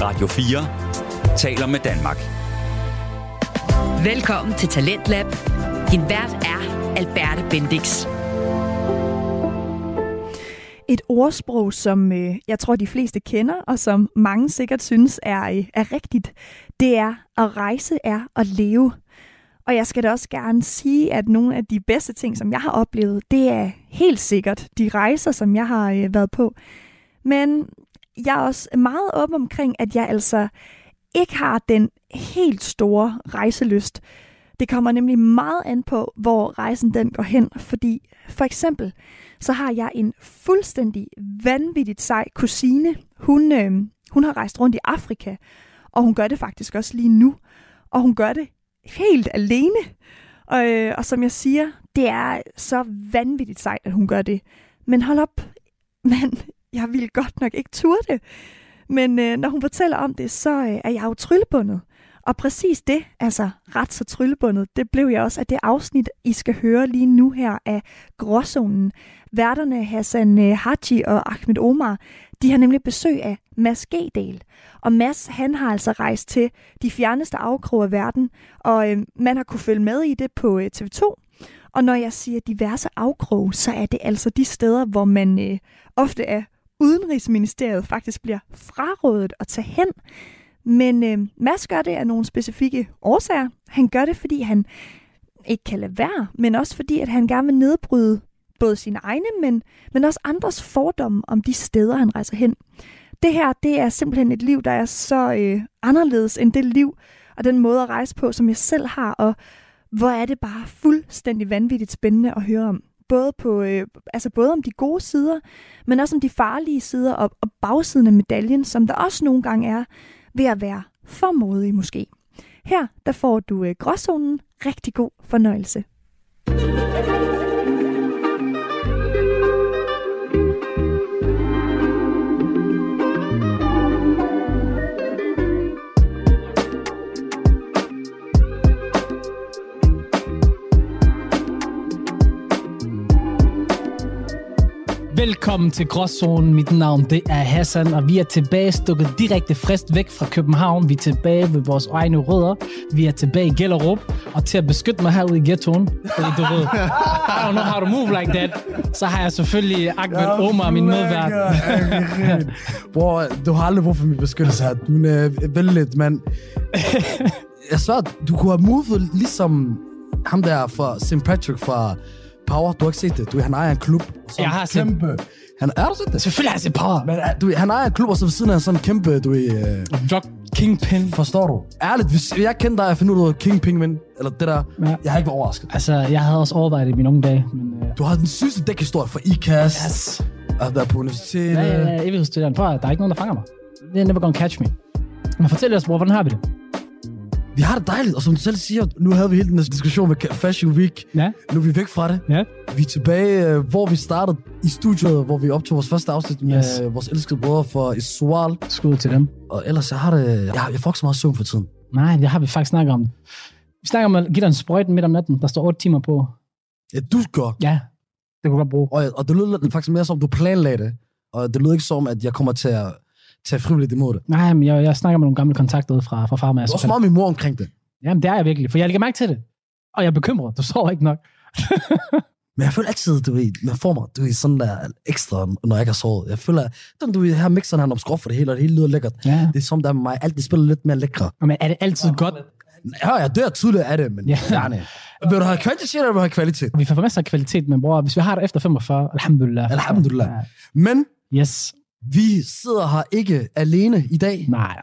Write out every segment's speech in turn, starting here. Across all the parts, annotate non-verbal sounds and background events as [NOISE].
Radio 4 taler med Danmark. Velkommen til Talentlab. Din vært er Alberte Bendix. Et ordsprog, som øh, jeg tror, de fleste kender, og som mange sikkert synes er, øh, er rigtigt, det er, at rejse er at leve. Og jeg skal da også gerne sige, at nogle af de bedste ting, som jeg har oplevet, det er helt sikkert de rejser, som jeg har øh, været på. Men jeg er også meget åben omkring, at jeg altså ikke har den helt store rejselyst. Det kommer nemlig meget an på, hvor rejsen den går hen, fordi for eksempel, så har jeg en fuldstændig vanvittigt sej kusine. Hun, øh, hun har rejst rundt i Afrika, og hun gør det faktisk også lige nu. Og hun gør det helt alene. Og, øh, og som jeg siger, det er så vanvittigt sejt, at hun gør det. Men hold op, [LAUGHS] men jeg ville godt nok ikke turde det. Men øh, når hun fortæller om det, så øh, er jeg jo tryllebundet. Og præcis det, altså ret så tryllebundet, det blev jeg også af det afsnit, I skal høre lige nu her af Gråzonen. Værterne Hassan øh, Haji og Ahmed Omar, de har nemlig besøg af Mads Gedal. Og Mads, han har altså rejst til de fjerneste afkroge af verden, og øh, man har kunne følge med i det på øh, TV2. Og når jeg siger diverse afkroge, så er det altså de steder, hvor man øh, ofte er Udenrigsministeriet faktisk bliver frarådet at tage hen. Men øh, Mads gør det af nogle specifikke årsager. Han gør det, fordi han ikke kan lade være, men også fordi, at han gerne vil nedbryde både sine egne, men, men også andres fordomme om de steder, han rejser hen. Det her, det er simpelthen et liv, der er så øh, anderledes end det liv og den måde at rejse på, som jeg selv har, og hvor er det bare fuldstændig vanvittigt spændende at høre om både, på, øh, altså både om de gode sider, men også om de farlige sider og, og bagsiden af medaljen, som der også nogle gange er ved at være for modig måske. Her der får du øh, gråzonen. Rigtig god fornøjelse. Velkommen til Gråzonen. Mit navn det er Hassan, og vi er tilbage stukket direkte frist væk fra København. Vi er tilbage ved vores egne rødder. Vi er tilbage i Gellerup, og til at beskytte mig herude i ghettoen, fordi du ved, I don't know how to move like that, så har jeg selvfølgelig Ahmed Omar, min medvært. Bror, du har aldrig brug for min beskyttelse her. Du er vældig mand. [LAUGHS] Jeg svær, du kunne have movet ligesom ham der fra St. Patrick fra Power. Du har ikke set det. Du, han ejer en klub. som Jeg har set kæmpe. Han, er du set det? Selvfølgelig har jeg set Power. Men, uh, du, han ejer en klub, og så ved siden af sådan en kæmpe, du ved, uh, Drug Kingpin. forstår du? Ærligt, hvis jeg kender dig, og finder ud af, at King Pingvin, eller det der, Ja. jeg har ikke været overrasket. Altså, jeg havde også overvejet det i mine unge dage, men... Uh, Du har den sygeste dækhistorie for IKAS, yes. at være på universitetet. Ja, ja, ja, evighedsstuderende. Prøv at, der er ikke nogen, der fanger mig. They're never gonna catch me. Men fortæl os, bror, hvordan har vi det? Vi har det dejligt, og som du selv siger, nu havde vi hele den her diskussion med Fashion Week. Ja, Nu er vi væk fra det. ja. Vi er tilbage, øh, hvor vi startede i studiet, hvor vi optog vores første afsnit med Yes. øh, vores elskede brødre for Isual. Skud til dem. Og ellers, jeg har det... Jeg, jeg får ikke så meget søvn for tiden. Nej, det har vi faktisk snakket om. Vi snakker om at give dig en sprøjt midt om natten. Der står 8 timer på. Ja, du gør. Ja, det kunne godt bruge. Og, og det lød faktisk mere som, du planlagde det. Og det lød ikke som, at jeg kommer til at tage frivilligt imod det. Nej, men jeg, jeg snakker med nogle gamle kontakter ude fra, fra Farma. Det er også meget min mor omkring det. Jamen, det er jeg virkelig, for jeg lægger mærke til det. Og jeg er bekymret. Du sover ikke nok. [LAUGHS] Men jeg føler altid, du ved, man får mig, du ved, sådan der ekstra, når jeg ikke har sovet. Jeg føler, at du ved, her mixeren, han opskruffer det hele, og det hele lyder lækkert. Ja. Det er som, der med mig altid spiller lidt mere lækre. Men er det altid godt? Ja, jeg dør tydeligt af det, men Ja. ja. gerne. Vil du have kvantitet, eller vil du have kvalitet? Vi får masser af kvalitet, men bror, hvis vi har det efter 45, alhamdulillah. Alhamdulillah. Ja. Men Yes. Vi sidder her ikke alene i dag. Nej.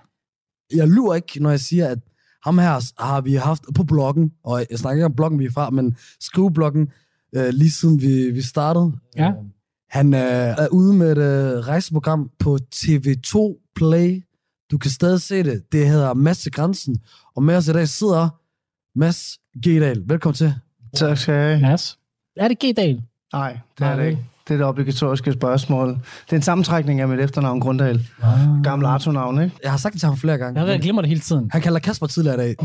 Jeg lyver ikke, når jeg siger, at ham her har vi haft på bloggen, og jeg snakker ikke om bloggen, vi er fra, men skrivebloggen, øh, lige siden vi, vi startede. Ja. Øh, Han øh, er ude med et øh, rejseprogram på TV2 Play. Du kan stadig se det. Det hedder Mads til Grænsen. Og med os i dag sidder Mads Gedal. Velkommen til. Tak skal jeg have. Yes. Er det G-dag? Nej, det er det ikke. Det er det obligatoriske spørgsmål. Det er en sammentrækning af mit efternavn, Grundal. Ah. Gammel Arto-navn, ikke? Jeg har sagt det til ham flere gange. Jeg ved, jeg glemmer det hele tiden. Han kalder Kasper tidligere i dag.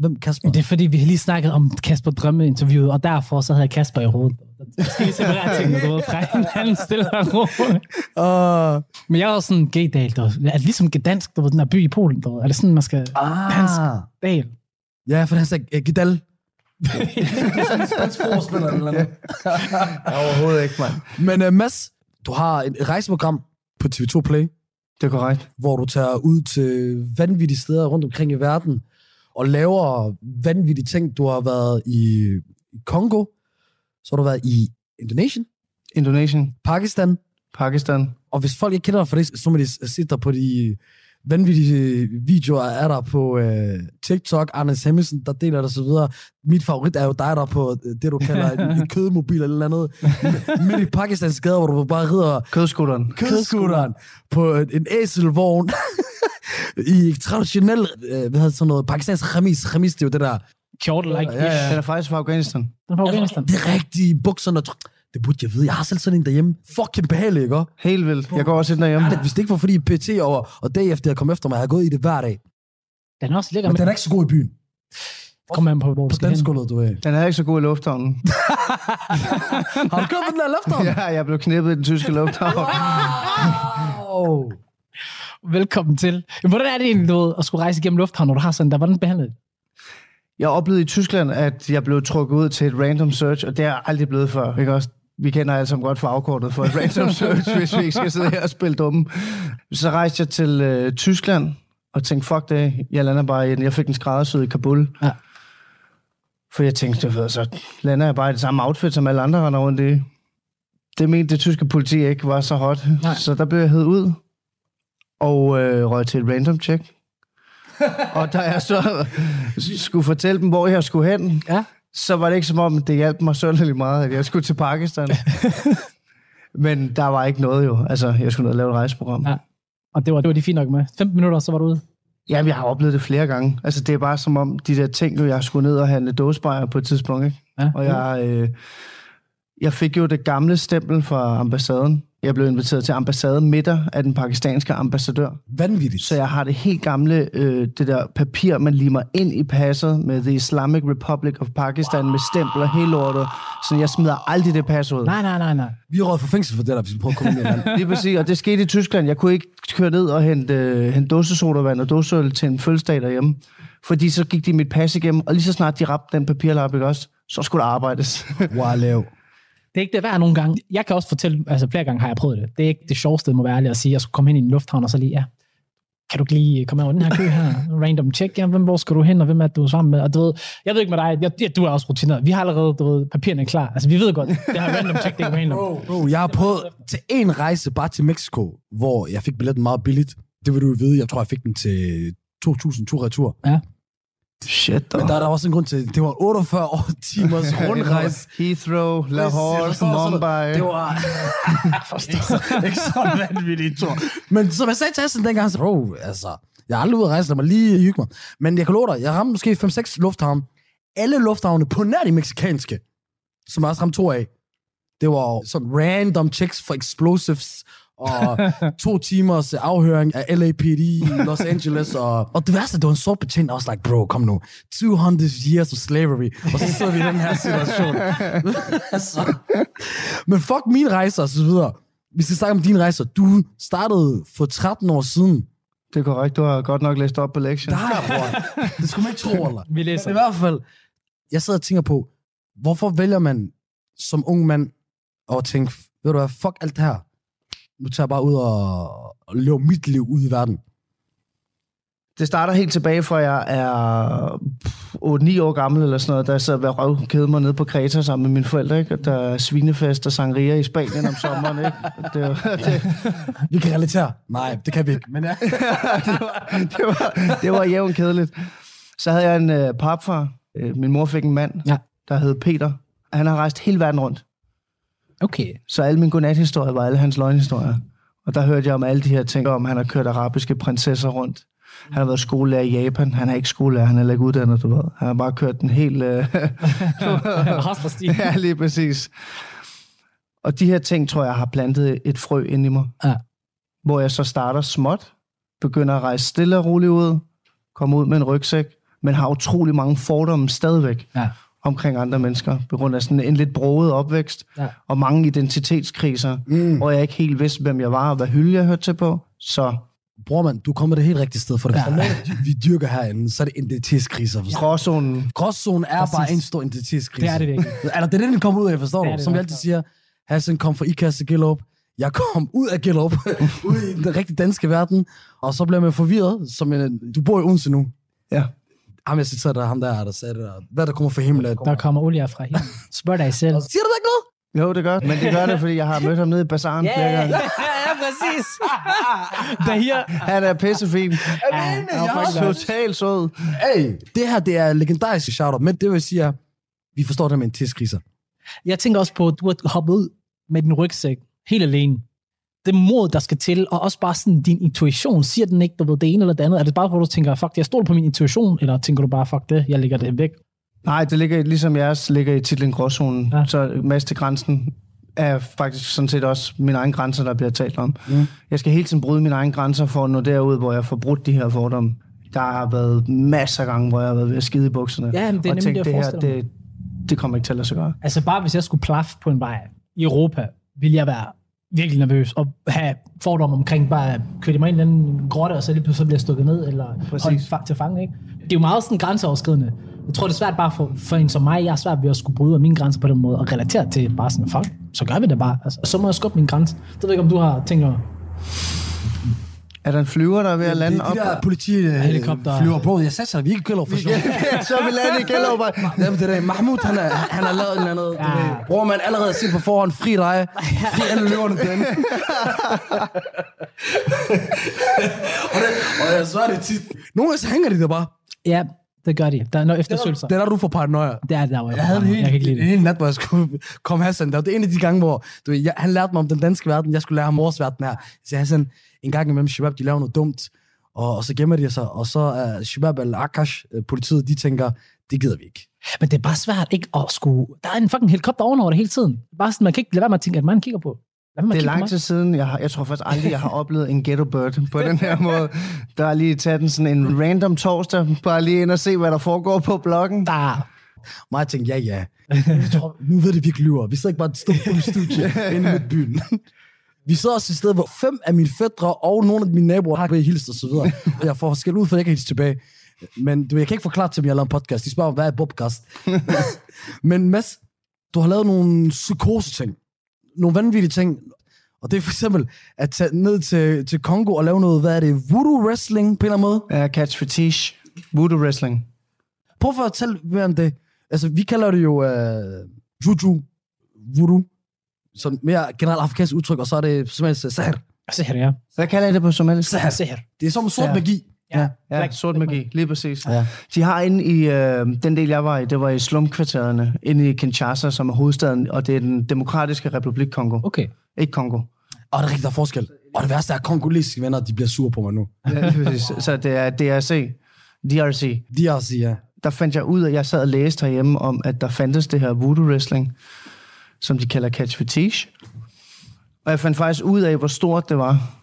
Hvem, Kasper? Det er fordi, vi har lige snakket om Kasper Drømme-interviewet, og derfor så havde jeg Kasper i hovedet. Jeg skal lige separere tingene, du ved, fra hinanden stille og roligt. Uh, Men jeg er også sådan gay-dal, du ved. Er det ligesom Gdansk, du ved, den der by i Polen, du ved? Er det sådan, man skal... Dansk ah. dal. Ja, for han sagde uh, [LAUGHS] Gidal. Overhovedet ikke, mand. Men uh, Mads, du har et rejseprogram på TV2 Play, Det er korrekt. hvor du tager ud til vanvittige steder rundt omkring i verden, og laver vanvittige ting. Du har været i i Kongo, så har du været i Indonesien, Indonesien, Pakistan, Pakistan. og hvis folk ikke kender dig for det, så må de se dig på de vanvittige videoer, er der på øh, TikTok, Anders Hemmingsen, der deler det så videre. Mit favorit er jo dig, der er på øh, det, du kalder en, en [LAUGHS] kødmobil eller noget andet, midt i Pakistans gader, hvor du bare rider Kødskutteren. kødskuteren på en, en æselvogn [LAUGHS] i traditionel, øh, hvad hedder det, sådan noget, pakistansk khamis. Khamis, det er jo det der, Kjortel, like Ja, ja. Den er faktisk fra Afghanistan. Den er fra Afghanistan. det rigtige bukserne. Det burde jeg vide. Jeg har selv sådan en derhjemme. Fucking behagelig, ikke? Helt vildt. Jeg går også ind derhjemme. Hvis det ikke var fordi PT og, og dag efter jeg kom efter mig, jeg har gået i det hver dag. Den er også lækker, Men den er ikke så god i byen. kommer an på, hvor du skal hen. dansgulvet, du ved. Den er ikke så god i lufthavnen. [LAUGHS] Har du kørt med den der lufthavn? ja, jeg blev knippet i den tyske lufthavn. Wow. Velkommen til. Men hvordan er det egentlig, du ved, at skulle rejse igennem lufthavn, når du har sådan der? Hvordan behandler det? Jeg oplevede i Tyskland, at jeg blev trukket ud til et random search, og det er jeg aldrig blevet før. Ikke også? Vi kender alle sammen godt for afkortet for et random [LAUGHS] search, hvis vi ikke skal sidde her og spille dumme. Så rejste jeg til øh, Tyskland og tænkte, fuck det, jeg lander bare i den. Jeg fik en skræddersyd i Kabul. Ja. For jeg tænkte, så lander jeg bare i det samme outfit, som alle andre render rundt i. Det mente det tyske politi ikke var så hot. Nej. Så der blev jeg hed ud og øh, røg til et random check. [LAUGHS] og da jeg så skulle fortælle dem, hvor jeg skulle hen, Ja. Så var det ikke som om, det hjalp mig sønderlig meget, at jeg skulle til Pakistan. [LAUGHS] Men der var ikke noget jo. Altså, jeg skulle ned og lave et rejseprogram. Ja. Og det var, det var de fint nok med. 15 minutter, så var du ude. Jamen, jeg har oplevet det flere gange. Altså, det er bare som om, de der ting, jo, jeg skulle ned og handle dåsebajer på et tidspunkt, ikke? Ja. Og jeg, øh, jeg fik jo det gamle stempel fra ambassaden. Jeg blev inviteret til ambassademiddag af den pakistanske ambassadør. Vanvittigt. Så jeg har det helt gamle, øh, det der papir, man limer ind i passet med The Islamic Republic of Pakistan wow. med stempler hele lortet. Så jeg smider aldrig det pas ud. Nej, nej, nej, nej. Vi er råd for fængsel for det der, hvis vi prøver at komme ind i landet. [LAUGHS] Lige præcis, og det skete i Tyskland. Jeg kunne ikke køre ned og hente, øh, hente dåsesodavand og dåseøl til en fødselsdag derhjemme. Fordi så gik de mit pas igennem, og lige så snart de ramte den papirlap, ikke også, så skulle der arbejdes. Wow, lav. Det er ikke det værd nogle gange. Jeg kan også fortælle, altså flere gange har jeg prøvet det. Det er ikke det sjoveste, må være ærlig at sige. Jeg skulle komme hen i en lufthavn, og så lige, ja, kan du ikke lige komme over den her kø her? [LAUGHS] Random check, ja, hvem, hvor skal du hen, og hvem er du sammen med? Og du ved, jeg ved ikke med dig, jeg, ja, du er også rutineret. Vi har allerede, du ved, papirerne er klar. Altså, vi ved godt, det her random check, det er random. Bro, jeg har prøvet til en rejse bare til Mexico, hvor jeg fik billetten meget billigt. Det vil du jo vide. Jeg tror, jeg fik den til 2.000 tur retur. Shit, Men der er der også en grund til, det var 48 år [LAUGHS] timers rundrejse. Heathrow, Lahore, forstår? Mumbai. Det var [LAUGHS] ikke, så, ikke så vanvittigt tur. Men som jeg sagde til Assen dengang, så, bro, altså, jeg er aldrig ude at rejse, lad mig lige hygge mig. Men jeg kan love dig, jeg ramte måske 5-6 lufthavne. Alle lufthavne på nær de meksikanske, som jeg også ramte to af. Det var sådan random checks for explosives, og to timers afhøring af LAPD i Los Angeles. Og, og det værste, det var en sort betjent, der også like, bro, kom nu. 200 years of slavery. Og så sidder vi i den her situation. [LAUGHS] altså. Men fuck mine rejser og så videre. Vi skal snakke om dine rejser. Du startede for 13 år siden. Det er korrekt, du har godt nok læst op på lektionen. Der bror. Det skulle man ikke tro, eller? Vi læser. I hvert fald, jeg sidder og tænker på, hvorfor vælger man som ung mand at tænke, ved du hvad, fuck alt det her. Nu tager jeg bare ud og, og lever mit liv ud i verden. Det starter helt tilbage fra, jeg er 8-9 år gammel eller sådan noget, da jeg sad ved røvkede mig nede på Kreta sammen med mine forældre, ikke? Og der er svinefest og sangria i Spanien om sommeren, ikke? Det, var, [LAUGHS] det, Vi kan relatere. Nej, det kan vi ikke. Men ja. [LAUGHS] det, var, det, var, det var jævnt kedeligt. Så havde jeg en øh, papfar. Øh, min mor fik en mand, Ja. der hed Peter. Han har rejst hele verden rundt. Okay. Så alle mine godnathistorier var alle hans løgnhistorier. Og der hørte jeg om alle de her ting, om han har kørt arabiske prinsesser rundt. Han har været skolelærer i Japan. Han er ikke skolelærer, han er heller ikke uddannet, du ved. Han har bare kørt den helt... Øh, [LAUGHS] [LAUGHS] ja, lige præcis. Og de her ting, tror jeg, har plantet et frø ind i mig. Ja. Hvor jeg så starter småt, begynder at rejse stille og roligt ud, kommer ud med en rygsæk, men har utrolig mange fordomme stadigvæk Ja. Omkring andre mennesker, på grund af sådan en lidt broget opvækst, Ja. og mange identitetskriser, mm. hvor jeg ikke helt vidste, hvem jeg var, og hvad hylde jeg hørte til på. Så Bror, man, du kommer det helt rigtige sted for det. Ja. Ja. vi dyrker herinde, så er det identitetskriser. du? gråzonen, Gråzonen er Præcis. bare en stor identitetskrise. Det er det virkelig. [LAUGHS] Eller det er det, den kommer ud af, forstår Det du? det Som vi altid siger, Hassan kom fra IKAST til Gellerup. Jeg kom ud af Gellerup, [LAUGHS] ud i den rigtige danske verden, og så bliver man forvirret, som en, du bor i Odense nu. ja. Ham jeg citerer der, ham der, der sagde det der. Hvad der kommer fra himlen? Der kommer olie fra himlen. Spørg dig selv. Siger du da ikke noget? Jo, det gør Men det gør det, fordi jeg har mødt ham nede i bazaren yeah. flere gange. ja, præcis. [LAUGHS] Der her. Han er pissefin. Ja, enig, han var ja. faktisk nice. Totalt sød. Hey, det her, det er legendarisk shout men det vil sige, at vi forstår det med en tidskriser. Jeg tænker også på, at du har hoppet ud med din rygsæk helt alene. Det mod, der skal til, og også bare sådan din intuition, siger den ikke, du ved, det ene eller det andet? Er det bare, hvor du tænker, fuck, jeg stoler på min intuition, eller tænker du bare, fuck det, jeg lægger det væk? Nej, det ligger ligesom jeres ligger i titlen Gråzonen. Ja. Så Mads til grænsen er faktisk sådan set også mine egne grænser, der bliver talt om. Mm. Jeg skal hele tiden bryde mine egne grænser for at nå derud, hvor jeg får brudt de her fordomme. Der har været masser af gange, hvor jeg har været ved at skide i bukserne. Ja, men det er og tænkt, det, det her, det, det kommer ikke til at lade sig gøre. Altså bare hvis jeg skulle plaffe på en vej i Europa, ville jeg være virkelig nervøs og have fordomme omkring bare at køre mig ind i en grotte, og så lige pludselig bliver jeg stukket ned, eller Præcis. holdt til fange, ikke? Det er jo meget sådan grænseoverskridende. Jeg tror, det er svært bare for, for en som mig, jeg er svært ved at skulle bryde af mine grænser på den måde, og relatere til bare sådan, fuck, så gør vi det bare. Altså, så må jeg skubbe min grænse. Det ved jeg ikke, om du har tænkt over. Er der en flyver, der er ved at lande det op? er de der politi øh, Helikopter. flyver på. Jeg sagde sig, vi ikke Gellerup for [LAUGHS] sjov. så vi landet i Gellerup. [LAUGHS] Jamen, det er det. Mahmoud, han, er, han har lavet en eller anden... Ja. Bror, man allerede set på forhånd, fri dig. Fri alle løverne [LAUGHS] den. og, det, og jeg så er det tit. Nogle gange så hænger de der bare. Ja, det gør de. Der er noget eftersøgelser. Det er der, du får paranoia. Det er det, der, hvor jeg, Jeg havde en jeg kan ikke lide en det. hel nat, hvor jeg skulle komme Hassan. Det var en af de gange, hvor du, ved, jeg, han lærte mig om den danske verden. Jeg skulle lære ham vores verden her. Så Hassan, en gang imellem Shabab, de laver noget dumt. Og, og så gemmer de sig. Og så er uh, Shabab eller Akash, uh, politiet, de tænker, det gider vi ikke. Men det er bare svært ikke at skulle... Der er en fucking helikopter ovenover det hele tiden. Bare sådan, man kan ikke lade være med at tænke, at man kigger på. At Det er lang mig. tid siden, jeg, har, jeg tror faktisk aldrig, jeg har oplevet en ghetto bird på den her [LAUGHS] måde. Der er lige taget den sådan en random torsdag, bare lige ind og se, hvad der foregår på bloggen. Der. Og jeg tænkte, ja, ja. Jeg tror, nu ved det, vi ikke lyver. Vi sidder ikke bare et stort studie [LAUGHS] inde i midtbyen. Vi sidder også et sted, hvor fem af mine fædre og nogle af mine naboer har blevet hilst og så videre. Og [LAUGHS] jeg får skæld ud, for jeg kan hilse tilbage. Men du, jeg kan ikke forklare til dem, jeg laver en podcast. De spørger, hvad er podcast? [LAUGHS] Men Mads, du har lavet nogle psykose-ting. Nogle vanvittige ting. Og det er for eksempel at tage ned til, til Kongo og lave noget, hvad er det, voodoo wrestling på en eller anden måde? Uh, catch fetish, voodoo wrestling. Prøv at fortælle mere om det. Altså, vi kalder det jo uh, juju, voodoo, som mere generelt afrikansk udtryk, og så er det helst sahar. Sikker, ja. Hvad kalder I det på somalisk? Sahar. Sikker. Det er som sort Ja. magi. Ja. Ja, Black- sort magi, lige præcis. Ja. De har inde i, øh, den del jeg var i, det var i slumkvartererne, inde i Kinshasa, som er hovedstaden, og det er den demokratiske republik Kongo. Okay. Ikke Kongo. Og det er rigtigt, der er forskel. Og det værste er, at kongolesiske venner, de bliver sure på mig nu. Ja, lige præcis. Så det er DRC, DRC. Også, ja. Der fandt jeg ud af, at jeg sad og læste herhjemme om, at der fandtes det her voodoo wrestling, som de kalder catch fetish. Og jeg fandt faktisk ud af, hvor stort det var.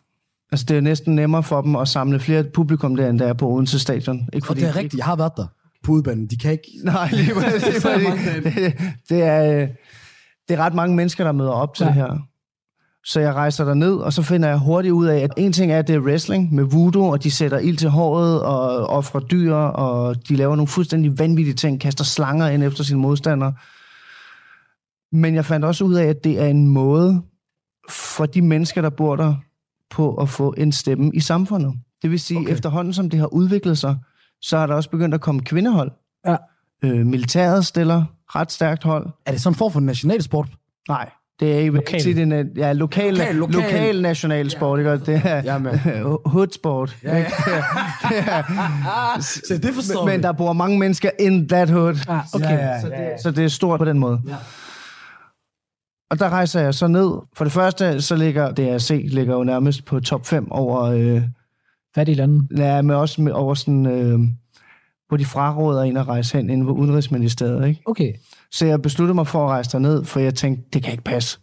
Altså, det er næsten nemmere for dem at samle flere publikum der, end der er på Odense Stadion. Ikke Og det er rigtigt, jeg har været der på udbanen. De kan ikke... Nej, lige præcis. Det [LAUGHS] er det, det, er, øh, det er ret mange mennesker, der møder op til ja. det her. Så jeg rejser der ned, og så finder jeg hurtigt ud af, at en ting er, at det er wrestling med voodoo, og de sætter ild til håret og offrer dyr, og de laver nogle fuldstændig vanvittige ting, kaster slanger ind efter sine modstandere. Men jeg fandt også ud af, at det er en måde for de mennesker, der bor der, på at få en stemme i samfundet. Det vil sige, Okay. efterhånden som det har udviklet sig, så har der også begyndt at komme kvindehold. Ja. Øh, militæret stiller ret stærkt hold. Er det sådan en form for nationalsport? Nej, det er Lokal. tit en, øh, ja, lokal, Lokal, lokal, lokal. lokal nationalsport, ikke? Det er Jamen. [LAUGHS] hoodsport. Ja, ja. det er, Så det forstår men der bor mange mennesker in that hood. Ah, okay. Ja, ja, Så, det, så det er stort på den måde. Ja. Og der rejser jeg så ned. For det første, så ligger DRC ligger jo nærmest på top 5 over, øh, Fattige lande. ja, men også med, over sådan, øh, hvor de fraråder en at rejse hen inden for Udenrigsministeriet. Ikke? Okay. Så jeg besluttede mig for at rejse derned, for jeg tænkte, det kan ikke passe.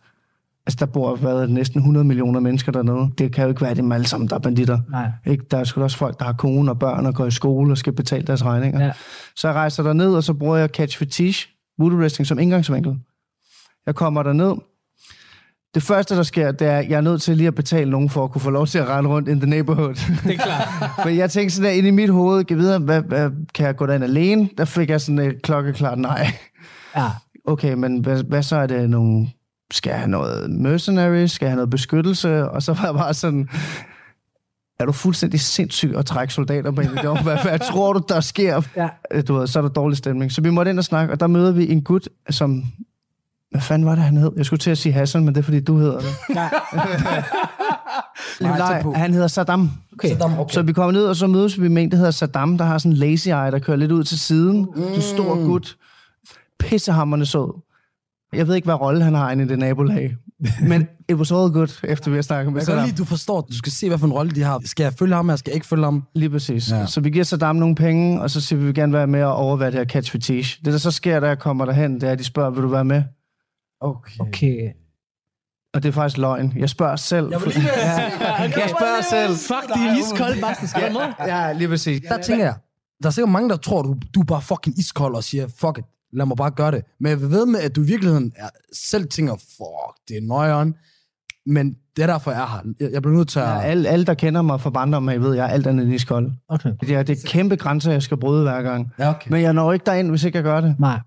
Altså, der bor hvad, næsten 100 millioner mennesker dernede. Det kan jo ikke være dem alle sammen, der er banditter. Nej. Ikke? Der er sgu også folk, der har kone og børn og går i skole og skal betale deres regninger. Ja. Så jeg rejser derned, og så bruger jeg Catch Fetiche, voodoo wrestling, som indgangsvinkel. Jeg kommer derned. Det første, der sker, det er, at jeg er nødt til lige at betale nogen for at kunne få lov til at rende rundt in the neighborhood. Det er klart. [LAUGHS] For jeg tænkte sådan der ind i mit hoved, kan videre, hvad, hvad, kan jeg gå derind alene? Der fik jeg sådan et klokkeklart nej. Ja. Okay, men hvad, hvad så er det nogle... Skal jeg have noget mercenary? Skal jeg have noget beskyttelse? Og så var jeg bare sådan... Er du fuldstændig sindssyg at trække soldater på en million? Hvad, hvad tror du, der sker? Ja. Øh, Du ved, så er der dårlig stemning. Så vi måtte ind og snakke, og der møder vi en gut, som... Hvad fanden var det, han hed? Jeg skulle til at sige Hassan, men det er, fordi du hedder det. [LAUGHS] Nej, [LAUGHS] Nej, han hedder Saddam. Okay. Saddam, okay. Så vi kommer ned, og så mødes vi med en, der hedder Saddam, der har sådan en lazy eye, der kører lidt ud til siden. Mm. En stor gut. Pissehammerne sød. Jeg ved ikke, hvad rolle han har inde i det nabolag. [LAUGHS] Men it was all good, efter vi har snakket med Jeg kan godt Saddam. lide, du forstår, du skal se, hvad for en rolle de har. Skal jeg følge ham, eller skal jeg ikke følge ham? Lige præcis. Ja. Så vi giver Saddam nogle penge, og så siger vi, vi vil gerne være med og overvære det her catch fetiche. Det, der så sker, da jeg kommer derhen, det er, at de spørger, vil du være med? Okay. Okay. Og det er faktisk løgn. Jeg spørger selv. Jeg lige ja. [LAUGHS] Jeg spørger selv. Fuck, de er iskolde, Basten. Skal jeg med? Ja, lige præcis. Der tænker jeg, der er sikkert mange, der tror, du, du er bare fucking iskold og siger, fuck it, lad mig bare gøre det. Men jeg ved med, at du i virkeligheden er, selv tænker, fuck, det er nøjeren. Men det er derfor, jeg er her. Jeg, jeg bliver nødt til at... Ja, alle, alle, der kender mig fra barndommen, ved, jeg er alt andet end iskold. Okay. Det er, det er kæmpe grænser, jeg skal bryde hver gang. Ja, okay. Men jeg når ikke derind, hvis ikke jeg gør det. Nej.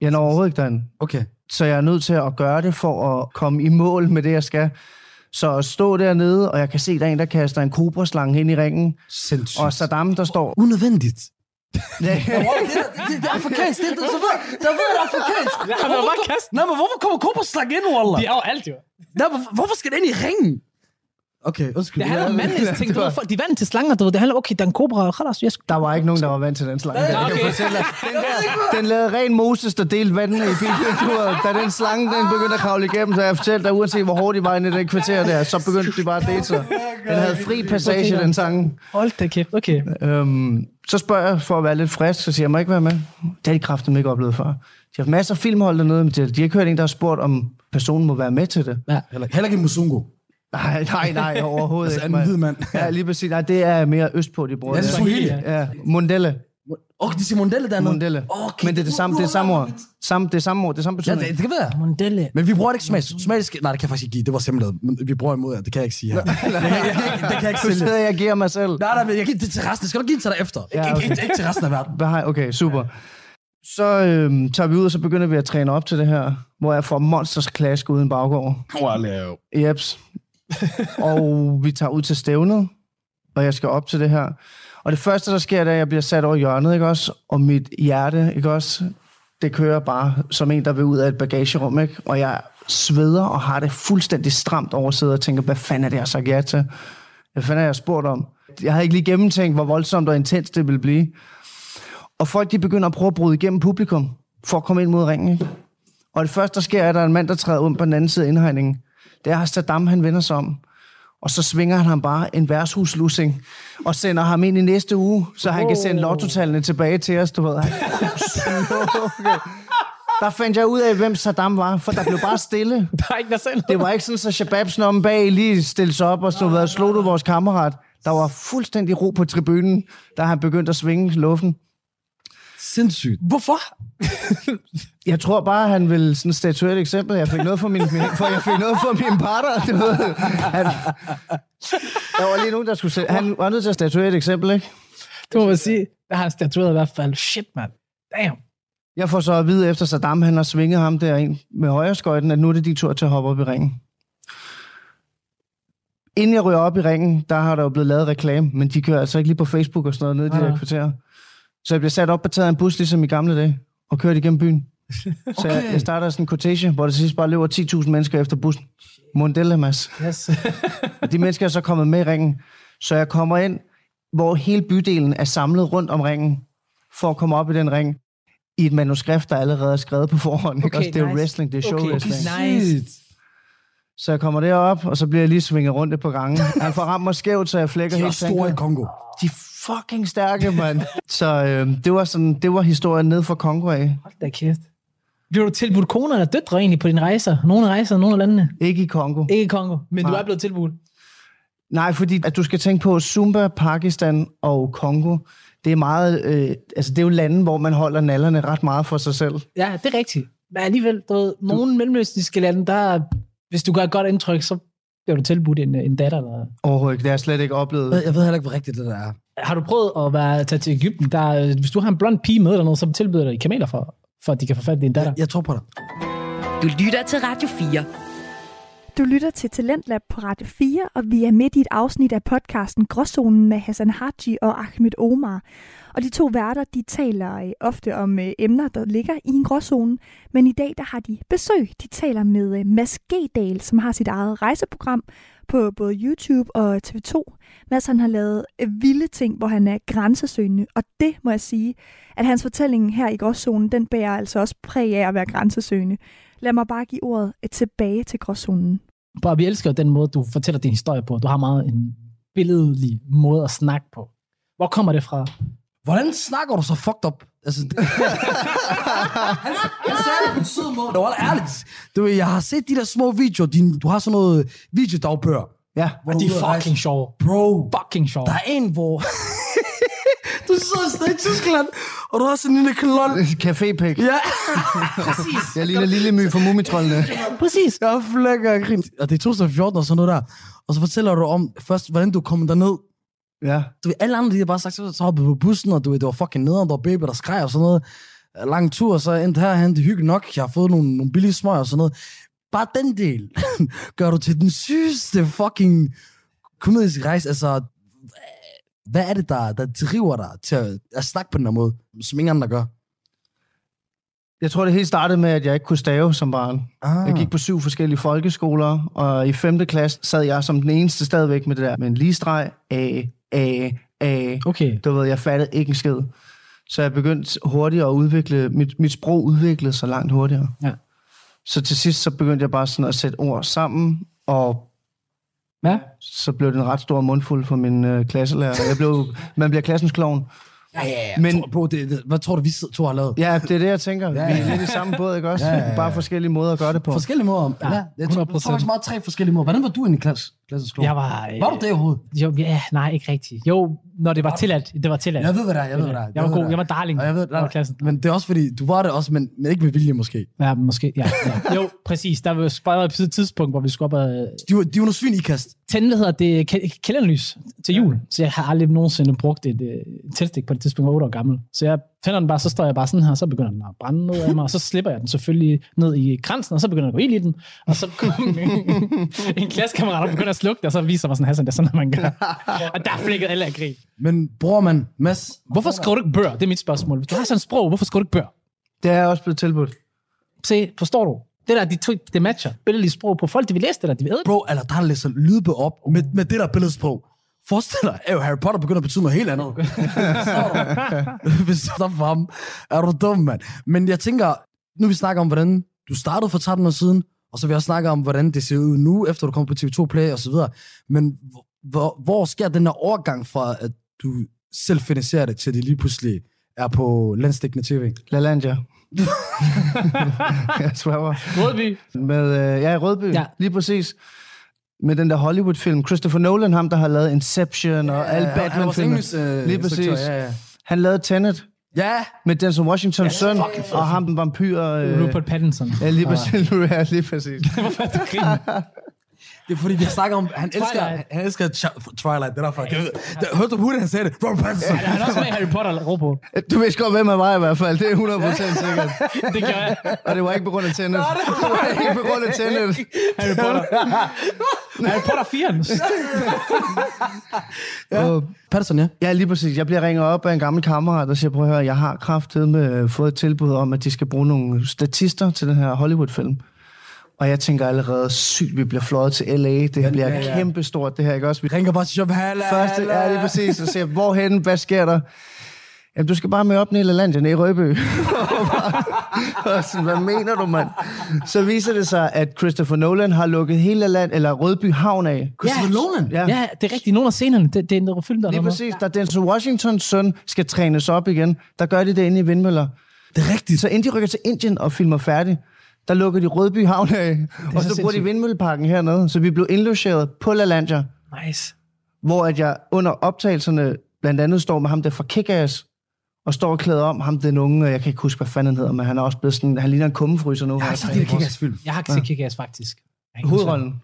Jeg når overhovedet ikke derind. Okay. Så jeg er nødt til at gøre det for at komme i mål med det, jeg skal. Så at stå dernede, og jeg kan se, der er en, der kaster en kobraslange ind i ringen. Sindssygt. Og Saddam, der står... Unødvendigt. Ja, [LAUGHS] det, er afrikansk. Det, det, så ved, der ved det er afrikansk. Ja, bare kastet. Nej, men hvorfor kommer Koberslag ind, Wallah? De er jo alt, jo. Nej, men hvorfor skal det ind i ringen? Okay, undskyld. Det handler om mandens [LAUGHS] ting. Du ved, folk, de er vant til slanger, du ved. Det handler okay, der er en kobra. Khalas, jeg der var ikke nogen, der var vant til den slange. Ja, Jeg kan okay. fortælle dig. [LAUGHS] Den, der, den lavede ren Moses, der delte vandene i bilvinduet. Da den slange den begyndte at kravle igennem, så jeg fortalte dig, uanset hvor hårdt de var inde i den kvarter der, så begyndte de bare at dele sig. Den havde fri passage, den sang. Hold da kæft, okay. Øhm, så spørger jeg for at være lidt frisk, så siger jeg, må ikke være med? Det har de kraften ikke oplevet før. De har haft masser af filmhold dernede, men de har, ikke hørt en, der har spurgt, om personen må være med til det. Heller, heller ikke Musungo. Nej, nej, nej, overhovedet Altså, ikke. en hvid mand. Ja, lige præcis. Nej, det er mere østpå, de bruger Ja, det er Swahili. Ja, Mundelle. Okay, de siger Mondelle dernede. Mundelle. Okay, Men det er det samme, det er samme ord. Samme, det er samme ord, det er samme Ja, betydning. det, det kan være. Mondelle. Men vi bruger det ikke smag. Smag nej, det kan jeg faktisk ikke give. Det var simpelthen. Men vi bruger imod jer. Det kan jeg ikke sige her. [LAUGHS] det, kan, det kan jeg ikke Du sælge. sidder jeg giver mig selv. Nej, nej, men jeg giver det til resten. Det skal du give det til dig efter. Ikke, Ja, ja, okay. okay. ikke, ikke, til resten af verden. Okay, super. Så øhm, tager vi ud, og så begynder vi at træne op til det her, hvor jeg får monsters klask uden baggård. Wow. Jeps og vi tager ud til stævnet, og jeg skal op til det her. Og det første, der sker, det er, at jeg bliver sat over hjørnet, ikke også? Og mit hjerte, ikke også? Det kører bare som en, der vil ud af et bagagerum, ikke? Og jeg sveder og har det fuldstændig stramt over at og tænker, hvad fanden er det, jeg har sagt ja til? Hvad fanden er jeg spurgt om? Jeg havde ikke lige gennemtænkt, hvor voldsomt og intens det ville blive. Og folk, de begynder at prøve at bryde igennem publikum, for at komme ind mod ringen, ikke? Og det første, der sker, er, at der er en mand, der træder ud på den anden side af indhegningen. Det er Saddam, han vender sig om. Og så svinger han ham bare en værtshuslussing og sender ham ind i næste uge, så han kan sende lottotallene tilbage til os, du ved. okay. Der fandt jeg ud af, hvem Saddam var, for der blev bare stille. [LAUGHS] Der er ikke der selv. Det var ikke sådan, så Shababs om bag lige stillede sig op og stod og slog du vores kammerat. Der var fuldstændig ro på tribunen, da han begyndte at svinge luften. Sindssygt. Hvorfor? [LAUGHS] Jeg tror bare, han ville sådan statuere et eksempel. Jeg fik noget for min, min for jeg fik noget for min partner. Du ved. Han, der var lige nogen, der skulle se. Han var nødt til at statuere et eksempel, ikke? Det må man sige. Det har han statueret i hvert fald. Shit, mand. Damn. Jeg får så at vide efter Saddam, han har svinget ham der ind med højreskøjten, at nu er det de tur til at hoppe op i ringen. Inden jeg ryger op i ringen, der har der jo blevet lavet reklame, men de kører altså ikke lige på Facebook og sådan noget nede i de Nej. der kvarterer. Så jeg bliver sat op og taget af en bus, ligesom i gamle dage, og kørt igennem byen. [LAUGHS] Så jeg, jeg starter sådan en quotation, hvor der sidst bare løber 10.000 mennesker efter bussen. Mondelle, Mads. Yes. [LAUGHS] Og de mennesker er så kommet med i ringen. Så jeg kommer ind, hvor hele bydelen er samlet rundt om ringen, for at komme op i den ring, i et manuskript, der allerede er skrevet på forhånd. Okay, Okay, også, det er nice. wrestling, det er show Okay, wrestling. nice. Så jeg kommer derop, og så bliver jeg lige svinget rundt et par gange. Han får ramt mig skævt, så jeg flækker De er helt store i Kongo. De er fucking stærke, mand. så øh, det, var sådan, det var historien ned fra Kongo af. Hold da kæft. Bliver du tilbudt koner eller døtre egentlig på dine rejser? Nogle rejser, nogle af landene? Ikke i Kongo. Ikke i Kongo, men Nej. du er blevet tilbudt. Nej, fordi at du skal tænke på Zumba, Pakistan og Kongo. Det er meget, øh, altså det er jo lande, hvor man holder nallerne ret meget for sig selv. Ja, det er rigtigt. Men alligevel, du ved, nogle mellemøstlige lande, der, hvis du gør et godt indtryk, så bliver du tilbudt en, en datter. Eller... Overhovedet ikke. Det har jeg slet ikke oplevet. Jeg ved heller ikke, hvor rigtigt det der er. Har du prøvet at være, tage til Ægypten? Der, er- hvis du har en blond pige med eller noget, så tilbyder de kameler for, for at de kan få fat i din datter. Jeg tror på dig. Du lytter til Radio 4. Du lytter til Talentlab på Radio 4, og vi er midt i et afsnit af podcasten Gråzonen med Hassan Haji og Ahmed Omar. Og de to værter, de taler øh, ofte om øh, emner, der ligger i en gråzone, men i dag der har de besøg. De taler med øh, Mads Gedal, som har sit eget rejseprogram på både YouTube og TV2. Mads han har lavet øh, vilde ting, hvor han er grænsesøgende, og det må jeg sige, at hans fortælling her i gråzonen, den bærer altså også præg af at være grænsesøgende. Lad mig bare give ordet øh, tilbage til gråzonen. Bare, vi elsker den måde, du fortæller din historie på. Du har meget en billedlig måde at snakke på. Hvor kommer det fra? Hvordan snakker du så fucked up? Altså, det... [LAUGHS] han, han sagde det på en sød måde. Det var ærligt. Du ved, jeg har set de der små videoer. Din, du har sådan noget videodagbør. Ja. Hvor Og de er fucking sjove. Bro, Fucking sjove. der er en, hvor... [LAUGHS] du sidder sted i Tyskland, og du har sådan en lille klon. Cafépæk. Ja, præcis. Jeg ligner lille my fra mumitrollene. Præcis. Jeg flækker og grint. Og det er 2014 og sådan noget der. Og så fortæller du om først, hvordan du kom derned. Ja. Du ved, alle andre, de har bare sagt, så, så hoppede på bussen, og du ved, det var fucking nederen, der var baby, der skreg og sådan noget. Lang tur, og så endte herhen, det hyggeligt nok. Jeg har fået nogle, nogle billige smøger og sådan noget. Bare den del [LAUGHS] gør du til den sygeste fucking komediske rejse. Altså, hvad er det, der, der driver dig til at, at snakke på den her måde, som ingen andre gør? Jeg tror, det hele startede med, at jeg ikke kunne stave som barn. Ah. Jeg gik på syv forskellige folkeskoler, og i 5. klasse sad jeg som den eneste stadigvæk med det der med en lige streg, A, A, A. Okay. Du ved, jeg fattede ikke en skid. Så jeg begyndte hurtigt at udvikle, mit, mit sprog udviklede sig langt hurtigere. Ja. Så til sidst, så begyndte jeg bare sådan at sætte ord sammen, og Ja. så blev det en ret stor mundfuld for min øh, klasselærer. Jeg blev, [LAUGHS] man bliver klassens klovn. Ja, ja, ja. Men- tror, bro, det, det, hvad tror du, vi to har lavet? Ja, det er det, jeg tænker. Ja, Vi ja, er ja. lidt i samme båd, ikke også? Ja, ja, ja. Bare forskellige måder at gøre det på. Forskellige måder. Ja, Ja, jeg tror, jeg 100%. tror faktisk meget tre forskellige måder. Hvordan var du i klasse, klasseskole? Jeg var... øh, Var du det overhovedet? Jo, ja, nej, ikke rigtigt. Jo, når det var tilladt. Det var tilladt. Jeg ved, hvad det er. Jeg ved, hvad det er. Jeg var ved, god. hvad Jeg det var darling. Og jeg ved, over nej, klassen. men det er også fordi, du var det også, men, men ikke med vilje måske. Ja, måske. Ja, ja. Jo, præcis. Der var bare et tidspunkt, hvor vi skulle op og De var, de var nogle svin i kast. tænde, hvad hedder det, kæ- kælenlys til jul. Så jeg har aldrig nogensinde brugt et uh, tændstik på det tidspunkt, jeg var 8 år gammel. Så jeg tænder den bare, så står jeg bare sådan her, så begynder den at brænde ned af mig, og så slipper jeg den selvfølgelig ned i kransen, og så begynder den at gå ild i den, og så kommer [LAUGHS] en, en klassekammerat og begynder at slukke det, og så viser mig sådan, Hassan, det er sådan, man gør. Og der flækkede alle af grin. Men bror man, Mads, Hvorfor skriver du ikke bør? Det er mit spørgsmål. Hvis du har sådan et sprog, hvorfor skriver du ikke bør? Det er også blevet tilbudt. Se, forstår du? Det der, de to, det matcher. Billedlige sprog på folk, de vil læse det der, de det. bro, eller der læser lydbog op med, med det der billedsprog. Forestil dig, at Harry Potter begynder at betyde noget helt andet. [LAUGHS] Hvis du stopper for ham, er du dum, mand. Men jeg tænker, nu vi snakker om, hvordan du startede for 13 år siden, og så vil jeg også snakke om, hvordan det ser ud nu, efter du kom på TV2 Play og så videre. Men hvor, hvor, hvor sker den der overgang fra, at du selv finansierer det, til det lige pludselig er på landstækkende tv? LaLandia. [LAUGHS] jeg sværger. Rødby. Med, øh, ja, Rødby, ja. lige præcis. Med den der Hollywood-film. Christopher Nolan, ham der har lavet Inception og alle Batman-filmer. øh, Lige præcis. Ja, ja. Han lavede Tenet ja, med Denzel Washingtons Ja, søn, fucking og ham den vampyr. Øh, Rupert Pattinson. ja, lige præcis. [LAUGHS] Ja, lige præcis. Hvorfor er du griner? [LAUGHS] Det er fordi, vi har snakket om, han elsker, han elsker Twilight, det er derfor. Jeg, det, hørte du hurtigt, han sagde det? Robert Pattinson. Han er også med Harry Potter, ro på. Du vidste godt, hvem jeg var i hvert fald. Det er 100% sikkert. [LAUGHS] Det gør jeg. Og det var ikke på grund af Tenet. Det var ikke på grund af Tenet. Harry Potter. [LAUGHS] Harry Potter 4. Ja. Pattinson, ja. Ja, lige præcis. Jeg bliver ringet op af en gammel kammerat, der siger, prøv at høre, jeg har kraftet med fået et tilbud om, at de skal bruge nogle statister til den her Hollywood-film. Og jeg tænker allerede, sygt, vi bliver fløjet til L.A. Det her bliver ja, ja. kæmpestort, det her, ikke også? Vi Ringer bare til Shop, Halla, Første, ja, lige præcis, og siger, hvorhen, hvad sker der? Jamen, du skal bare med op ned i landet, nede i Rødby. [LAUGHS] og sådan, hvad mener du, mand? Så viser det sig, at Christopher Nolan har lukket hele land, eller Rødby Havn af. Christopher Nolan. Ja, Ja, det er rigtigt. Nogle af scenerne, det, det er en film, der er lige præcis. Da Denzel Washingtons søn skal trænes op igen, der gør de det inde i vindmøller. Det er rigtigt. Så inden de rykker til Indien og filmer færdig, der lukker de Rødby Havn af, og så så bruger de vindmølleparken hernede. Så vi blev indlogeret på LaLandia, Nice. hvor at jeg under optagelserne blandt andet står med ham der fra Kick-Ass, og står og klæder om ham, den unge, jeg kan ikke huske, hvad fanden han hedder, men han er også blevet sådan, han ligner en kummefryser nu. Jeg har er set trænet Kick-Ass-film. Jeg har ikke set Kick-Ass, faktisk. Hovedrollen.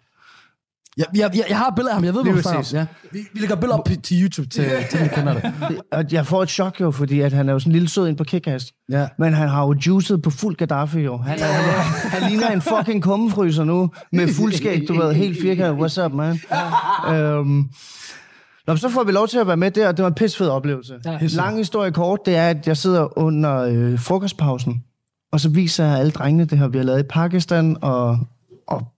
Jeg, jeg, jeg, jeg har billeder af ham, jeg ved, hvor du. Ja. Vi, vi lægger billeder op til YouTube, til, til de kender det. [LAUGHS] Og jeg får et chok jo, fordi at han er jo sådan en lille sød ind på Kick-Ass. Ja. Men han har jo juicet på fuld Gaddafi jo. Han, er, han, han ligner en fucking kummefryser nu, med fuld skæg, du ved, helt firkantet. What's up, man? Øhm, Nå, så får vi lov til at være med der, og det var en pissfed oplevelse. Ja. Lang historie kort, det er, at jeg sidder under øh, frokostpausen, og så viser jeg alle drengene det her, vi har lavet i Pakistan, og